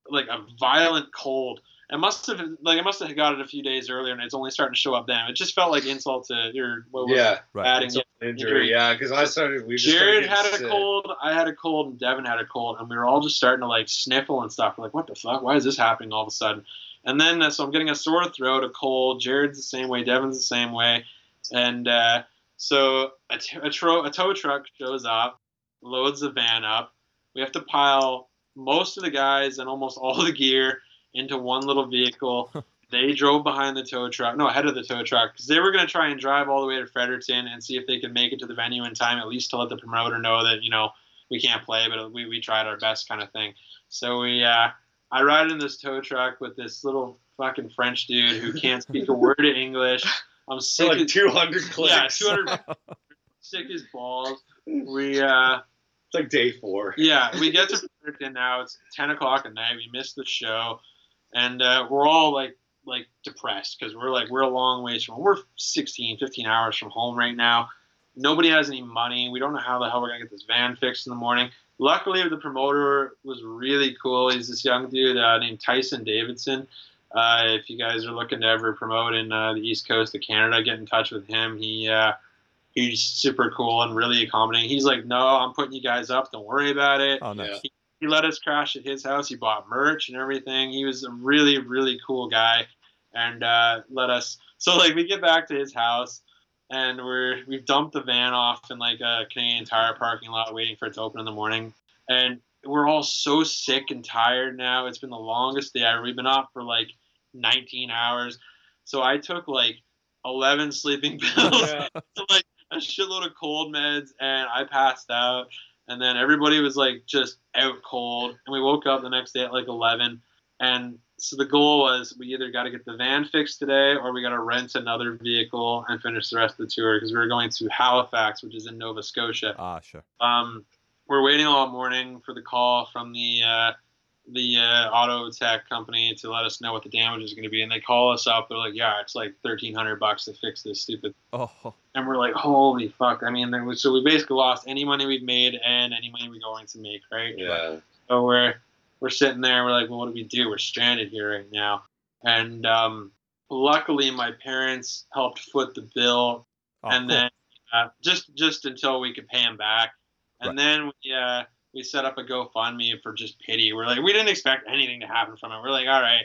like a violent cold. It must have like I must have got it a few days earlier, and it's only starting to show up then. It just felt like insult to your what was yeah. it? Right. adding It's an injury. Yeah, because I started. We Jared started had getting a sick. cold, I had a cold, and Devin had a cold, and we were all just starting to like sniffle and stuff. We're like, what the fuck? Why is this happening all of a sudden? And then, uh, so I'm getting a sore throat, a cold. Jared's the same way, Devin's the same way. And uh, so a, t- a, tro- a tow truck shows up, loads the van up. We have to pile most of the guys and almost all the gear into one little vehicle. they drove behind the tow truck, no, ahead of the tow truck, because they were going to try and drive all the way to Fredericton and see if they could make it to the venue in time, at least to let the promoter know that, you know, we can't play, but we, we tried our best kind of thing. So we, uh, I ride in this tow truck with this little fucking French dude who can't speak a word of English. I'm sick. like as, 200 clicks. yeah, 200 sick as balls. We, uh, It's like day four. yeah, we get to Fredericton now. It's ten o'clock at night. We missed the show, and uh, we're all like like depressed because we're like we're a long ways from we're 16, 15 hours from home right now. Nobody has any money. We don't know how the hell we're gonna get this van fixed in the morning. Luckily, the promoter was really cool. He's this young dude uh, named Tyson Davidson. Uh, if you guys are looking to ever promote in uh, the East Coast of Canada, get in touch with him. He uh, he's super cool and really accommodating. He's like, no, I'm putting you guys up. Don't worry about it. Oh, nice. He let us crash at his house. He bought merch and everything. He was a really, really cool guy, and uh, let us. So like we get back to his house, and we're we've dumped the van off in like a Canadian Tire parking lot, waiting for it to open in the morning, and we're all so sick and tired now. It's been the longest day ever. We've been up for like 19 hours, so I took like 11 sleeping pills Yeah. like a shitload of cold meds and I passed out and then everybody was like just out cold. And we woke up the next day at like 11 and so the goal was we either got to get the van fixed today or we got to rent another vehicle and finish the rest of the tour because we were going to Halifax which is in Nova Scotia. Ah, sure. um, we're waiting all morning for the call from the uh, the uh, auto tech company to let us know what the damage is going to be, and they call us up. They're like, "Yeah, it's like thirteen hundred bucks to fix this stupid." Oh, And we're like, "Holy fuck!" I mean, was, so we basically lost any money we'd made and any money we're going to make, right? Yeah. So we're we're sitting there. We're like, well, what do we do? We're stranded here right now. And um, luckily, my parents helped foot the bill oh and cool. then uh, just just until we could pay them back, and then we uh, we set up a GoFundMe for just pity. We're like, we didn't expect anything to happen from it. We're like, all right,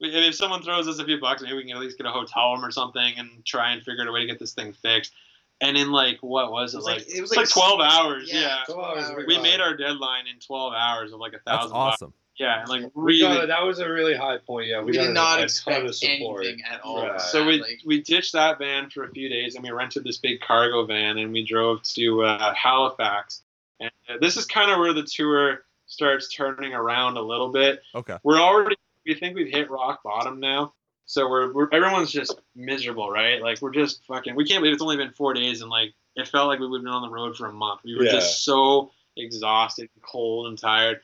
if someone throws us a few bucks, maybe we can at least get a hotel room or something and try and figure out a way to get this thing fixed. And in like what was it, It was like, like- it was like like twelve hours? yeah, Yeah, 12 hours. we made our deadline in twelve hours of like a That's thousand. bucks. awesome. Yeah, and like really. got, that was a really high point. Yeah, we, We got did a- not a ton expect of support. anything at all. Right. So we Like, we ditched that van for a few days and we rented this big cargo van and we drove to uh, Halifax. And uh, this is kind of where the tour starts turning around a little bit. Okay. We're already we think we've hit rock bottom now. So we're, we're everyone's just miserable, right? Like we're just fucking. We can't believe it's only been four days and like it felt like we would have been on the road for a month. We were Yeah. just so exhausted, and cold, and tired.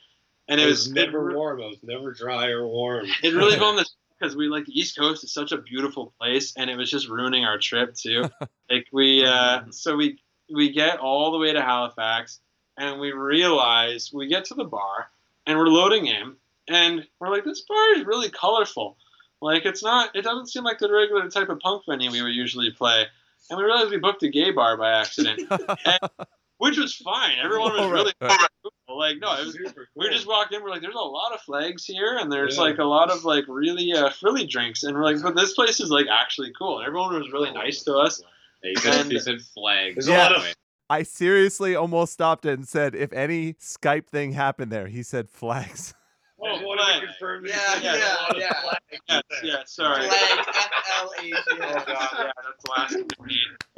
And it it was was never it, warm. It was never dry or warm. it really bummed us because we like the East Coast is such a beautiful place, and it was just ruining our trip too. like we, uh, so we we get all the way to Halifax, and we realize we get to the bar, and we're loading in, and we're like, this bar is really colorful. Like it's not, it doesn't seem like the regular type of punk venue we would usually play. And we realized we booked a gay bar by accident. which was fine. Everyone was really cool. Like no, it was we cool. just walked in. We're like, there's a lot of flags here, and there's Yeah. like a lot of like really uh, frilly drinks, and we're like, but this place is like actually cool. And everyone was really nice to us. He said, And- he said flags. There's a lot of- Anyway. I seriously almost stopped it and said, if any Skype thing happened there, he said flags. Oh, I wanted to flag. Yeah, yeah, a lot of yeah. flags. Yeah, yeah. Sorry. Flag, F L A G. Oh god, yeah, that's the last thing.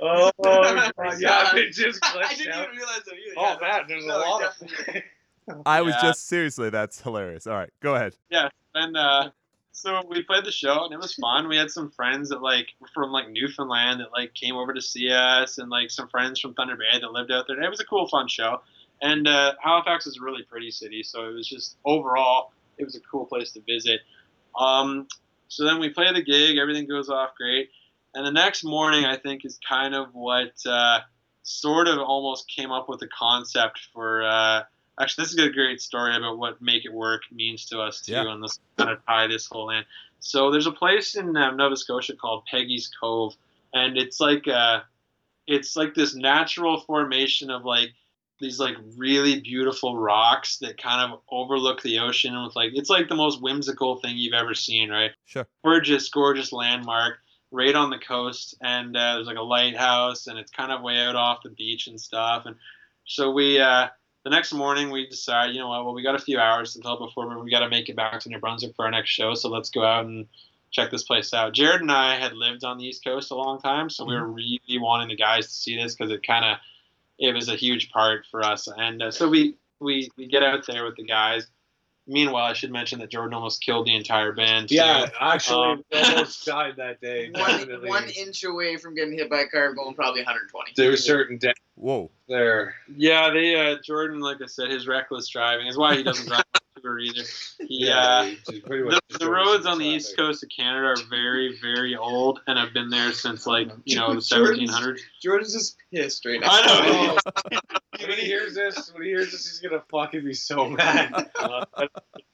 Oh, God, yeah, it just I didn't out. even realize that either. Oh man, there's a lot of. I was Yeah. just seriously, that's hilarious. All right, go ahead. Yeah, and uh, so we played the show, and it was fun. We had some friends that like from like Newfoundland that like came over to see us, and like some friends from Thunder Bay that lived out there. And it was a cool, fun show. And uh, Halifax is a really pretty city, so it was just overall, it was a cool place to visit. Um, so then we play the gig, everything goes off great, and the next morning, I think, is kind of what uh, sort of almost came up with the concept for. Uh, actually, this is a great story about what make it work means to us too, Yeah. and this kind of tie this whole in. So there's a place in um, Nova Scotia called Peggy's Cove, and it's like uh, it's like this natural formation of like these like really beautiful rocks that kind of overlook the ocean with like it's like the most whimsical thing you've ever seen, right? Sure. Gorgeous, gorgeous landmark right on the coast, and uh, there's like a lighthouse, and it's kind of way out off the beach and stuff. And so we, uh, the next morning, we decide, you know what? Well, we got a few hours until before we got to make it back to New Brunswick for our next show, so let's go out and check this place out. Jared and I had lived on the East Coast a long time, so we were really wanting the guys to see this because it kind of it was a huge part for us. And uh, so we, we we get out there with the guys. Meanwhile, I should mention that Jordan almost killed the entire band. too. Yeah, actually, Um, almost died that day. One, one inch away from getting hit by a car going probably 120. there was certain death Whoa. there. Yeah, they uh, Jordan, like I said, his reckless driving is why he doesn't drive on tour either. He, uh, he just pretty much the, the roads on the east coast of Canada are very, very old and have been there since like you know the Jordan's- 1700s. Jordan's just pissed right now. I know. When he hears this, when he hears this, he's gonna fucking be so mad.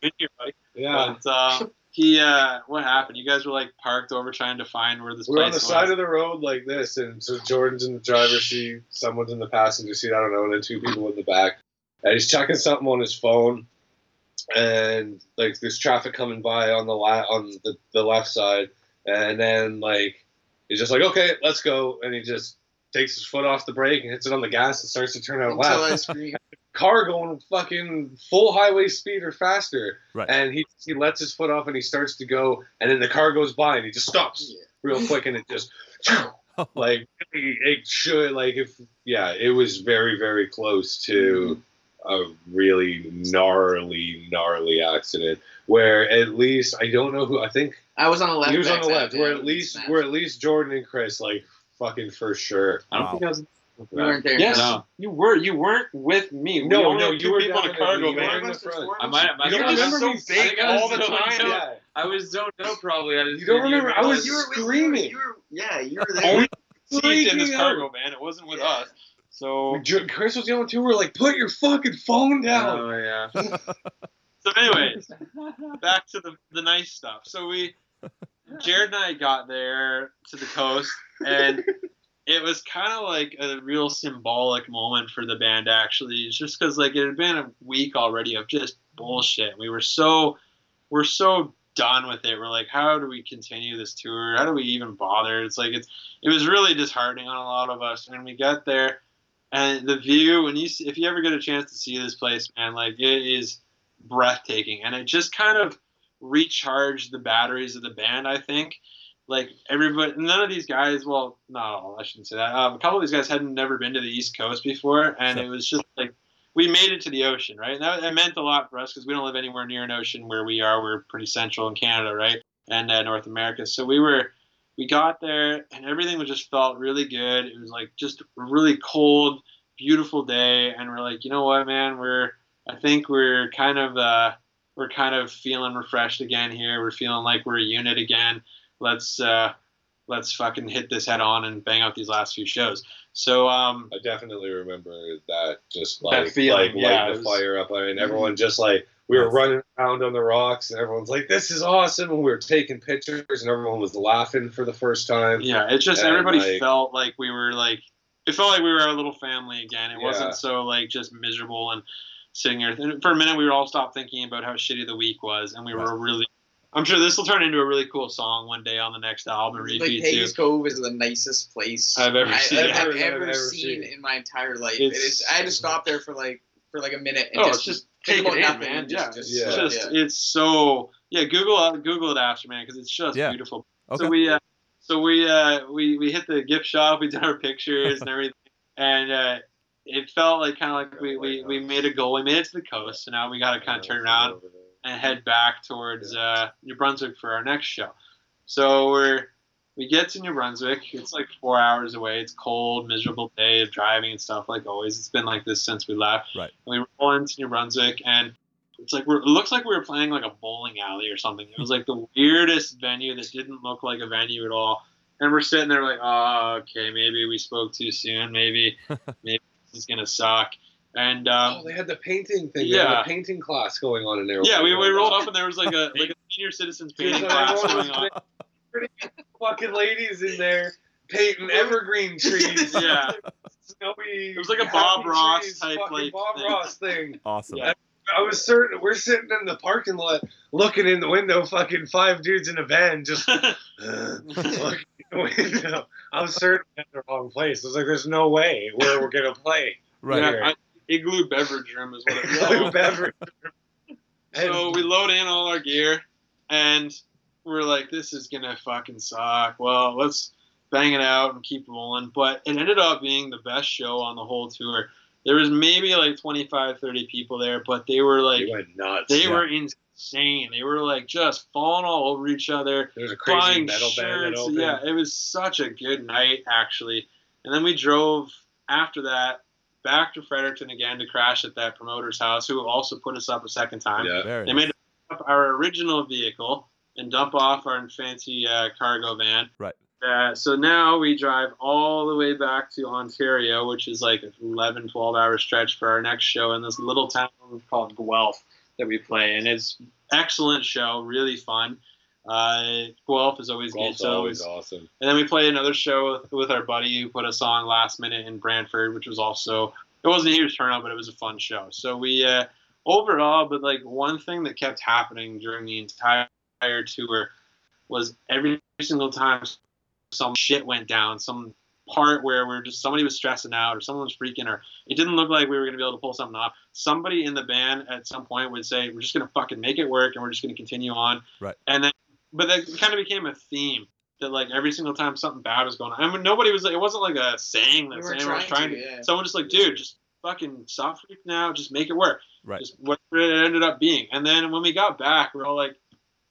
Thank you, buddy. Yeah, But uh, he, uh, what happened? You guys were like parked over trying to find where this we're on the was. side of the road like this, and so Jordan's in the driver's seat, someone's in the passenger seat. I don't know, and then two people in the back, and he's checking something on his phone, and like there's traffic coming by on the la- on the, the left side, and then like he's just like, okay, let's go, and he just takes his foot off the brake and hits it on the gas and starts to turn out Until left. Car going fucking full highway speed or faster. Right. And he he lets his foot off and he starts to go, and then the car goes by and he just stops real quick and it just like it should like if yeah, it was very very close to mm-hmm. A really gnarly gnarly accident where at least I don't know who I think I was on the left. he was on the left where at least smash. where at least Jordan and Chris like fucking for sure. I don't Wow. think I was. we weren't there. Yes, No. you were. You weren't with me. We No, only no, you were people in a cargo the- you were van. in the front. I might. You don't remember so me big all the I time? Yeah. I was zoned out probably. I didn't You don't remember? I was realize- You were screaming. You were, yeah, you were there. Only seats in this cargo van. It wasn't with Yeah. us. So Chris was yelling too. We're like, put your fucking phone down. Oh yeah. So, anyways, back to the the nice stuff. So we, Jared and I got there to the coast, and it was kind of like a real symbolic moment for the band. Actually, it's just because like it had been a week already of just bullshit. We were so, we're so done with it. We're like, how do we continue this tour? How do we even bother? It's like it's it was really disheartening on a lot of us. And we got there, and the view when you see, if you ever get a chance to see this place, man, like it is breathtaking, and it just kind of recharged the batteries of the band. I think, like everybody, none of these guys, well, not all, I shouldn't say that. Um, a couple of these guys hadn't never been to the East Coast before, and it was just like we made it to the ocean, right? And that, that meant a lot for us because we don't live anywhere near an ocean where we are. We're pretty central in Canada, right, and uh, North America. So we were. We got there and everything was just felt really good. It was like just a really cold, beautiful day, and we're like, you know what, man, we're I think we're kind of uh, we're kind of feeling refreshed again here. We're feeling like we're a unit again. Let's uh, let's fucking hit this head on and bang out these last few shows. So um, I definitely remember that. Just That like feeling, like yeah, lighting the was- fire up. I mean, everyone just like we were running around on the rocks, and everyone's like, "This is awesome!" And we were taking pictures, and everyone was laughing for the first time. yeah, it's just And, everybody like- felt like we were like it felt like we were a little family again. It Yeah. wasn't so like just miserable and sitting there. And for a minute, we were all stopped thinking about how shitty the week was, and we were really. I'm sure this will turn into a really cool song one day on the next album Like repeat Peggy's too. Cove is the nicest place I've ever I, seen. I've, Ever- ever, I've ever seen seen. in my entire life. It's- it is. I had to stop there for like for like a minute and Oh, just it's just think take about it in, nothing man. and just, Yeah, just, Yeah. It's yeah. just it's so yeah. Google it- Google it after man because it's just Yeah. beautiful. Okay. So we uh, so we uh, we we hit the gift shop. We did our pictures and everything, and uh, it felt like kind of like we, we we made a goal. We made it to the coast, so now we got to kind of turn around and head back towards uh, New Brunswick for our next show. So we're we get to New Brunswick. It's like four hours away. It's cold, miserable day of driving and stuff like always. It's been like this since we left. Right. And we roll into New Brunswick and it's like we're, it looks like we were playing like a bowling alley or something. It was like the weirdest venue that didn't look like a venue at all. And we're sitting there like, oh, okay, maybe we spoke too soon. Maybe, maybe this is gonna suck. And um, Oh, they had the painting thing. Yeah. had a painting class going on in there. yeah, we, we rolled up and there was like a like a senior citizens painting class going on. fucking ladies in there painting evergreen trees. Yeah, Snowy. It was like a Bob Ross trees, type, fucking like, Bob thing. Ross thing. Awesome. Yeah. I was certain we're sitting in the parking lot looking in the window, fucking five dudes in a van just uh, looking in the window. I was certain we had the wrong place. I was like, there's no way where we're gonna play. Right. yeah, I, igloo beverage room is what it was. Blue called. beverage. So we load in all our gear, and we're like, "This is gonna fucking suck." Well, let's bang it out and keep rolling. But it ended up being the best show on the whole tour. There was maybe like 25, 30 people there, but they were like, They went nuts. they Yeah. were insane. They were like just falling all over each other. There's a crazy buying metal band that shirts. opened. Yeah, it was such a good night actually. And then we drove after that back to Fredericton again to crash at that promoter's house, who also put us up a second time. Yeah. They nice. made up our original vehicle and dump off our fancy uh, cargo van. Right. Uh, so now we drive all the way back to Ontario, which is like an 11, 12 hour stretch for our next show in this little town called Guelph that we play. And it's excellent show, really fun. Uh, Guelph is always good. So always awesome. and then we played another show with, with our buddy who put a song last minute in Brantford, which was also it wasn't a huge turnout, but it was a fun show. So we uh, overall, but like one thing that kept happening during the entire tour was every single time some shit went down, some part where we're just somebody was stressing out or someone was freaking or it didn't look like we were going to be able to pull something off. Somebody in the band at some point would say, "We're just going to fucking make it work and we're just going to continue on." Right. And then, but that kind of became a theme that like every single time something bad was going on, I mean, nobody was it wasn't like a saying that We weren't anyone was trying trying to, to. yeah. Someone just like, dude, just fucking stop freaking out, just make it work. Right. Just whatever it ended up being. And then when we got back, we are all like,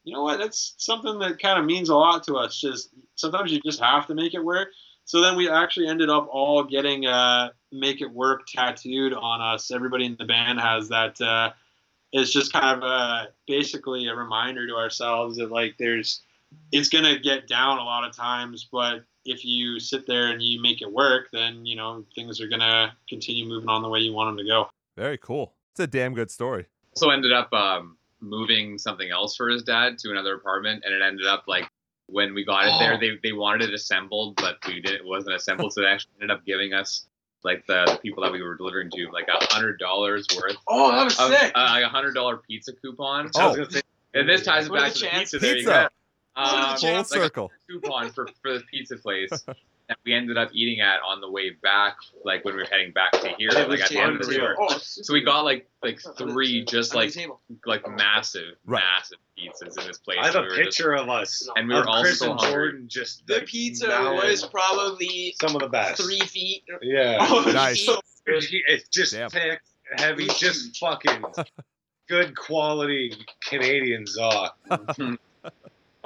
you know what? That's something that kind of means a lot to us. Just sometimes you just have to make it work. So then we actually ended up all getting uh, "Make It Work" tattooed on us. Everybody in the band has that. Uh, it's just kind of uh, basically a reminder to ourselves that like there's, it's gonna get down a lot of times, but if you sit there and you make it work, then you know things are gonna continue moving on the way you want them to go. Very cool. It's a damn good story. also ended up um, moving something else for his dad to another apartment, and it ended up like when we got it there, Oh. they they wanted it assembled, but we didn't. It wasn't assembled, so they actually ended up giving us like the, the people that we were delivering to like a hundred dollars worth Oh, that was of sick. uh, like a hundred dollar pizza coupon. I was Oh. gonna say, And this ties it What are back the to the chances? pizza. There you Pizza. go. What are the Um, Full chances? like a circle. coupon for for this pizza place that we ended up eating at on the way back, like when we were heading back to here, like at the end of the tour. Oh, So we got like like oh, three just like like massive, Right. massive pizzas in this place. I have a we were just- picture of us. and we were of all Chris so and hungry. Jordan just The pizza mouthing was probably some of the best. three feet. Yeah. Oh, Nice. feet. It's just Damn. thick, heavy, just fucking good quality Canadian Zaw.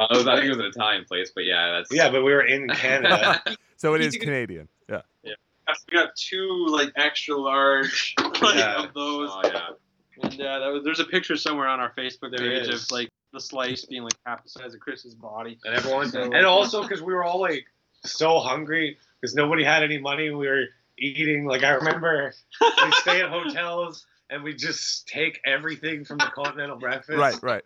Uh, was- I think it was an Italian place, but yeah, that's Yeah, but we were in Canada. So it is Canadian. Yeah. Yeah. We got two like extra large like, Yeah. of those. oh yeah. And uh, that was, there's a picture somewhere on our Facebook There page is. of like the slice being like half the size of Chris's body. and everyone, So- and also because we were all like so hungry because nobody had any money. We were eating like I remember we stay at hotels and we just take everything from the continental breakfast, Right, right.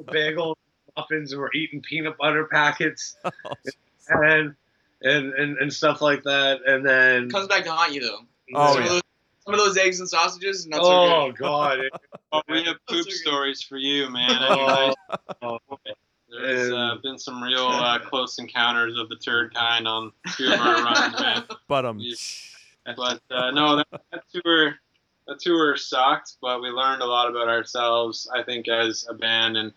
bagels, muffins, and we're eating peanut butter packets. and and, and, and stuff like that. And then Comes back to haunt you though. Oh, some, yeah. of those, some of those eggs and sausages, not so oh good. god, Oh, we have poop good. stories for you, man. Oh, Anyways, there's uh, been some real uh, close encounters of the turd kind on two of our runs, man. But um, But uh, no, that, that tour, that tour sucked. But we learned a lot about ourselves. I think as a band and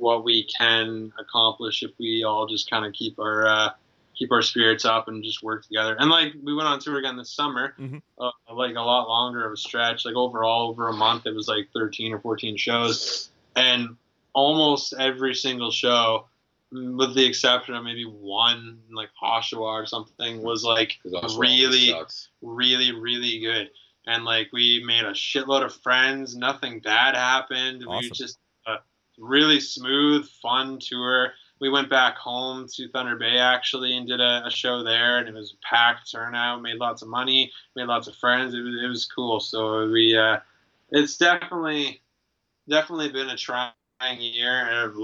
what we can accomplish if we all just kind of keep our uh, keep our spirits up and just work together. And like we went on tour again this summer, Mhm. uh, like a lot longer of a stretch. Like overall, over a month, it was like 13 or 14 shows, and almost every single show. With the exception of maybe one, like Oshawa or something, was like really, really, really good. And like we made a shitload of friends. Nothing bad happened. We just a really smooth, fun tour. We went back home to Thunder Bay actually and did a, a show there, and it was a packed turnout. Made lots of money. Made lots of friends. It was it was cool. So we, uh, it's definitely, definitely been a trying year and of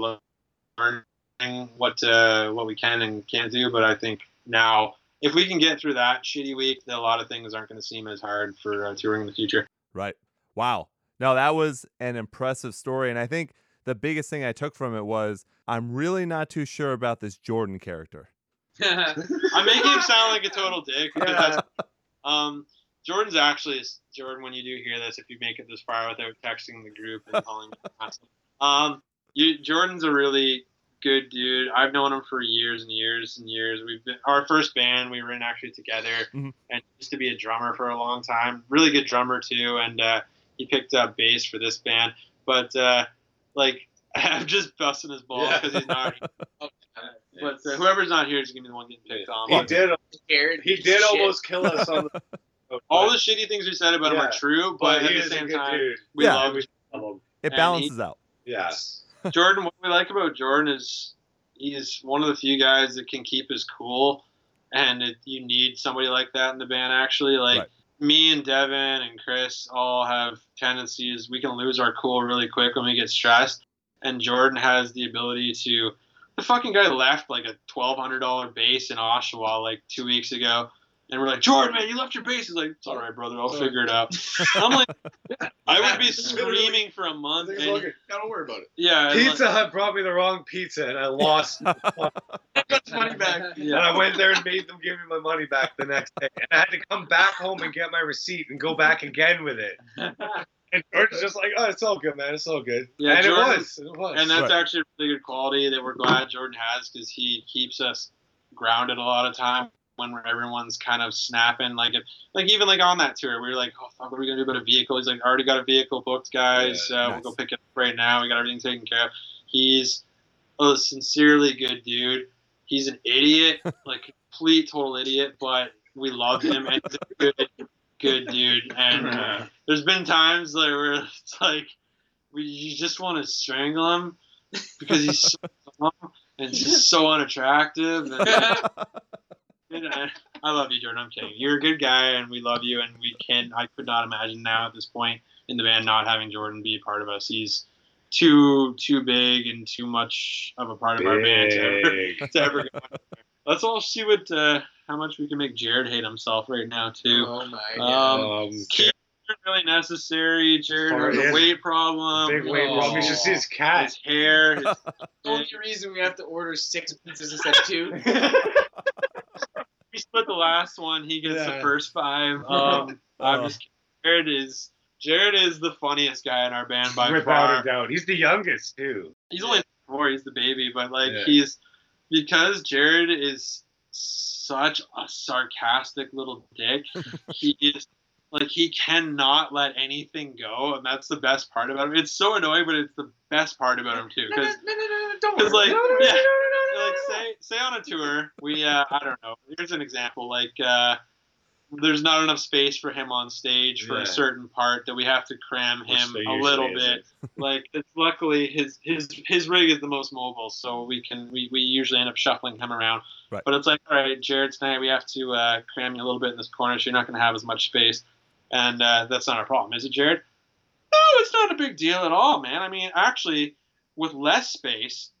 learning what uh, what we can and can't do. But I think now if we can get through that shitty week, then a lot of things aren't going to seem as hard for uh, touring in the future. Right. Wow. No, that was an impressive story. And I think the biggest thing I took from it was I'm really not too sure about this Jordan character. I'm making him sound like a total dick. Yeah. Um, Jordan's actually Jordan. When you do hear this, if you make it this far without texting the group and calling, me an asshole. um, you Jordan's a really good dude. I've known him for years and years and years. We've been our first band we were in actually together, Mhm. and used to be a drummer for a long time. Really good drummer too, and uh, he picked up bass for this band. But uh, like, I'm just busting his balls Yeah. because he's not. But uh, whoever's not here is gonna be the one getting picked on. he did. Scared. He did shit. almost kill us on the. all the shitty things we said about him are true, but, but at the same time, dude. we Yeah. love love him. It And he- balances out. Yeah. Jordan. What we like about Jordan is he is one of the few guys that can keep his cool, and it, you need somebody like that in the band. Actually, like Right. Me and Devin and Chris all have tendencies. We can lose our cool really quick when we get stressed, and Jordan has the ability to. The fucking guy left like a twelve hundred dollar bass in Oshawa like two weeks ago. And we're like, Jordan, man, you left your bass. He's like, it's all right, brother. I'll figure it out. I'm like, I would be screaming for a month. He's And, like, Don't worry about it. yeah, and, like- Pizza Hut brought me the wrong pizza, and I lost. I Got money back. And I went there and made them give me my money back the next day. And I had to come back home and get my receipt and go back again with it. And George's just like, oh, it's all good, man. It's all good. Yeah, and Jordan- it was. It was. and that's Right. actually a really good quality that we're glad Jordan has because he keeps us grounded a lot of time when everyone's kind of snapping. Like if, like even like on that tour, we were like, oh fuck, what are we gonna do about a vehicle? He's like, already got a vehicle booked, guys. Yeah, uh, nice. We'll go pick it up right now. We got everything taken care of. He's a sincerely good dude. He's an idiot, like complete total idiot, but we love him and he's a good, good dude. And uh, there's been times like where it's like we you just want to strangle him because he's so dumb and just so unattractive. And, you know, I love you, Jordan. I'm kidding. You're a good guy, and we love you. And we can. I could not imagine now at this point in the band not having Jordan be a part of us. He's too too big and too much of a part of our band to ever, to ever go. Let's all see what uh, how much we can make Jared hate himself right now too. Oh my god. Um, Um, really necessary. Jared Sorry, has a weight problem. big weight Oh. problem. You should see his cat. His hair. His, the only reason we have to order six pizzas instead of two. we split the last one. He gets the first five. Um, I'm Oh. just kidding. Jared is Jared is the funniest guy in our band by Without far. Without a doubt. He's the youngest, too. He's only four. He's the baby, but like Yeah. he's because Jared is such a sarcastic little dick. he is like he cannot let anything go, and that's the best part about him. It's so annoying, but it's the best part about him too. No, no, Because no, no, no, don't worry. like, No, no, no, yeah, no, no, no, like no. say say on a tour, we uh, I don't know. Here's an example. Like uh, there's not enough space for him on stage for Yeah. a certain part that we have to cram Which him there a usually little isn't. bit. Like it's luckily his his his rig is the most mobile, so we can we, we usually end up shuffling him around. Right. But it's like, all right, Jared, tonight we have to uh, cram you a little bit in this corner, so you're not going to have as much space, and uh, that's not a problem, is it, Jared? No, it's not a big deal at all, man. I mean, actually, with less space,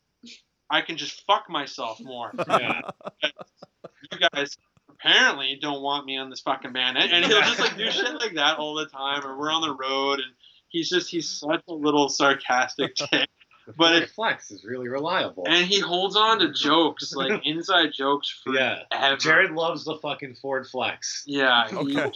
I can just fuck myself more. Yeah. You guys apparently don't want me on this fucking band, and, and he'll just like do shit like that all the time. Or we're on the road, and he's just he's such a little sarcastic chick. But it, Flex is really reliable. and he holds on to jokes like inside jokes yeah. forever. Jared loves the fucking Ford Flex. Yeah. He, Okay.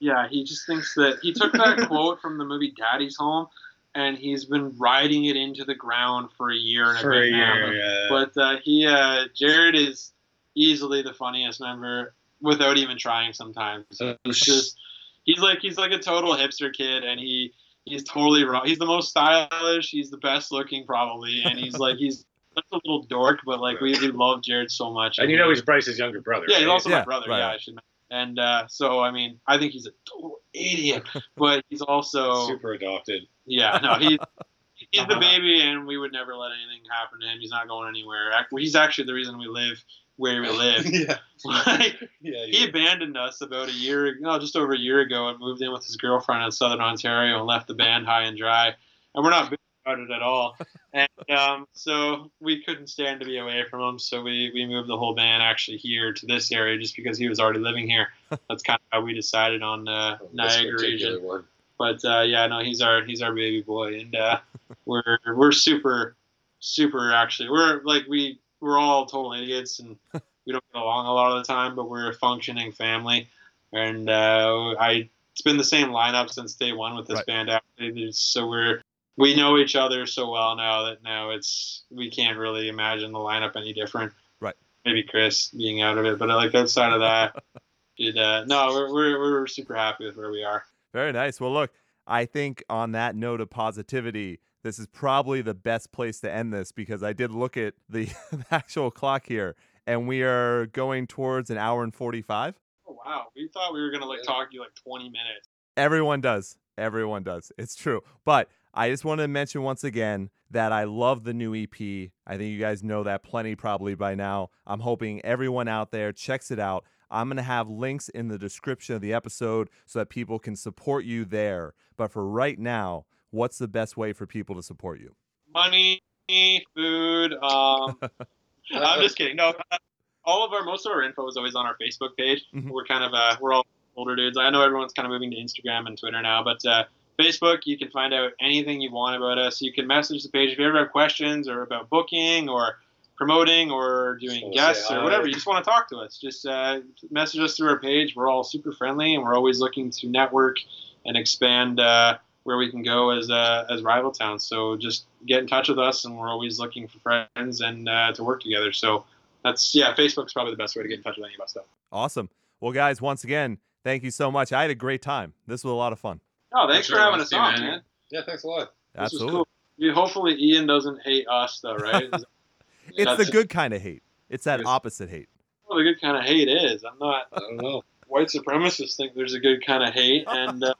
Yeah, he just thinks that he took that quote from the movie Daddy's Home, and he's been riding it into the ground for a year and For a a bit now. yeah. But uh, he, uh, Jared, is easily the funniest member without even trying. Sometimes he's just he's like he's like a total hipster kid, and he he's totally wrong. He's the most stylish. He's the best looking probably, and he's like he's such a little dork, but like we, we love Jared so much. and you know he's Bryce's younger brother. yeah, he's also Yeah, my brother. right. Yeah, I should. mention. And uh, so I mean, I think he's a total idiot, but he's also super adopted. yeah, no, he's he's the baby, and we would never let anything happen to him. He's not going anywhere. He's actually the reason we live where we live. yeah, like, yeah. he abandoned us about a year, no, just over a year ago, and moved in with his girlfriend in Southern Ontario and left the band high and dry. And we're not bitter about it at all. And um, so we couldn't stand to be away from him, so we, we moved the whole band actually here to this area just because he was already living here. That's kind of how we decided on uh, This Niagara region. one. But uh, yeah, no, he's our he's our baby boy, and uh, we're we're super super actually. We're like we we're all total idiots, and we don't get along a lot of the time, but we're a functioning family, and uh, I it's been the same lineup since day one with this Right. band. Actually, so we're we know each other so well now that now it's we can't really imagine the lineup any different. Right. Maybe Chris being out of it, but like outside of that, it, uh, no, we're, we're we're super happy with where we are. Very nice. Well, look, I think on that note of positivity, this is probably the best place to end this because I did look at the, the actual clock here, and we are going towards an hour and 45. Oh wow, we thought we were gonna like talk to you like 20 minutes. Everyone does. Everyone does. It's true. But I just want to mention once again that I love the new EP. I think you guys know that plenty probably by now. I'm hoping everyone out there checks it out. I'm going to have links in the description of the episode so that people can support you there. But for right now, what's the best way for people to support you? Money, food. Um, I'm just kidding. No, uh, all of our most of our info is always on our Facebook page. Mhm. We're kind of uh, we're all older dudes. I know everyone's kind of moving to Instagram and Twitter now, but uh, Facebook, you can find out anything you want about us. You can message the page if you ever have questions or about booking or promoting or doing guests or hi. whatever. You just want to talk to us. Just uh, message us through our page. We're all super friendly and we're always looking to network and expand uh, where we can go as uh, as rival towns. So just get in touch with us, and we're always looking for friends and uh, to work together. So that's yeah, Facebook's probably the best way to get in touch with any of us. Though. Awesome. Well, guys, once again, thank you so much. I had a great time. This was a lot of fun. Oh, thanks Sure, for having us on, man. man. Yeah, thanks a lot. This was Absolutely. cool. Yeah, hopefully, Ian doesn't hate us, though, right? Is It's the good kind of hate. It's that opposite hate. what the good kind of hate is. I'm not. I don't know. White supremacists think there's a good kind of hate, and uh,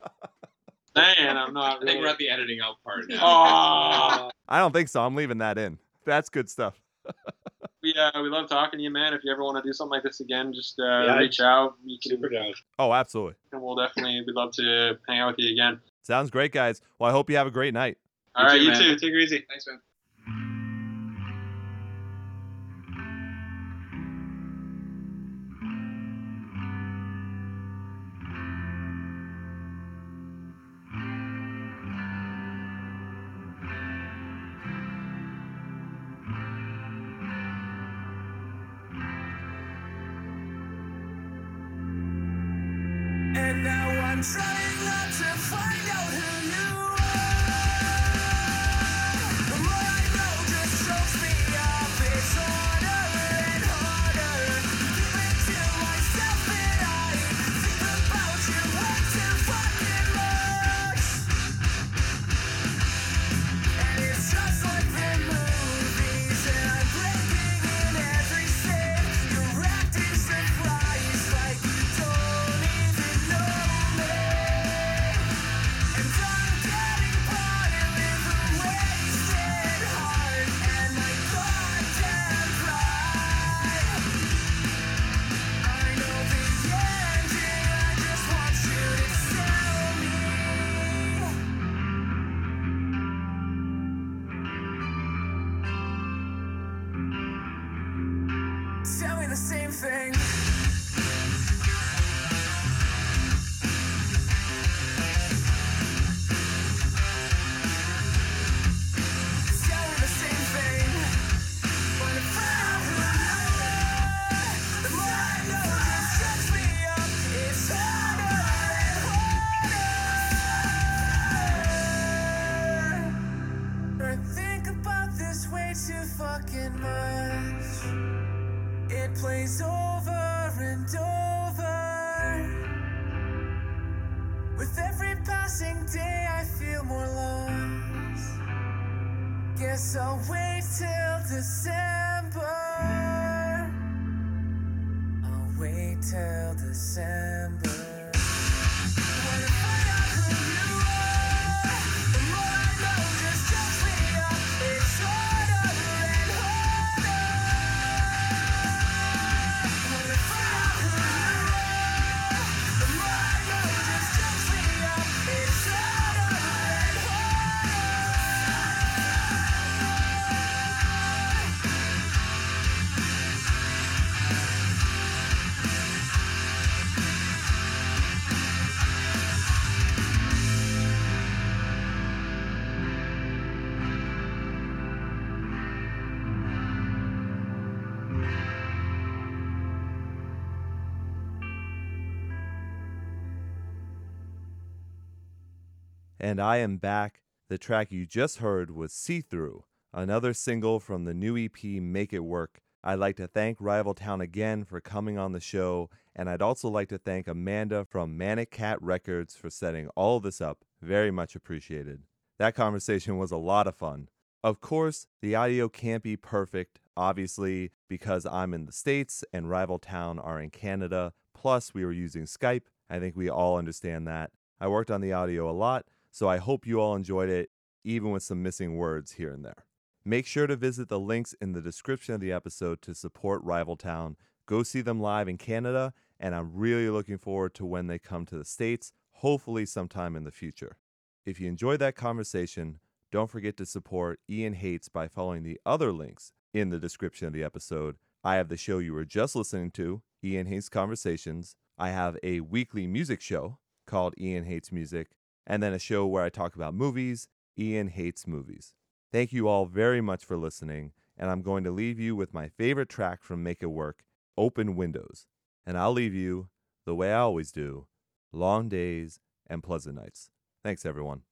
man, I'm not. I think we're at the editing out part now. Aw. I don't think so. I'm leaving that in. That's good stuff. We uh, we love talking to you, man. If you ever want to do something like this again, just uh, Yeah, reach out. You can, Super down. Oh, absolutely. and we'll definitely. We'd love to hang out with you again. Sounds great, guys. Well, I hope you have a great night. All You right, too, you man. too. Take it easy. Thanks, man. I'll wait till December. And I am back. The track you just heard was See Through, another single from the new EP Make It Work. I'd like to thank Rival Town again for coming on the show, and I'd also like to thank Amanda from Manic Cat Records for setting all this up. Very much appreciated. That conversation was a lot of fun. Of course, the audio can't be perfect, obviously, because I'm in the States and Rival Town are in Canada. Plus, we were using Skype. I think we all understand that. I worked on the audio a lot, so I hope you all enjoyed it, even with some missing words here and there. Make sure to visit the links in the description of the episode to support Rival Town. Go see them live in Canada, and I'm really looking forward to when they come to the States, hopefully sometime in the future. If you enjoyed that conversation, don't forget to support Ian Hates by following the other links in the description of the episode. I have the show you were just listening to, Ian Hates Conversations. I have a weekly music show called Ian Hates Music, and then a show where I talk about movies, Ian Hates Movies. Thank you all very much for listening, and I'm going to leave you with my favorite track from Make It Work, Open Windows. And I'll leave you, the way I always do, long days and pleasant nights. Thanks, everyone.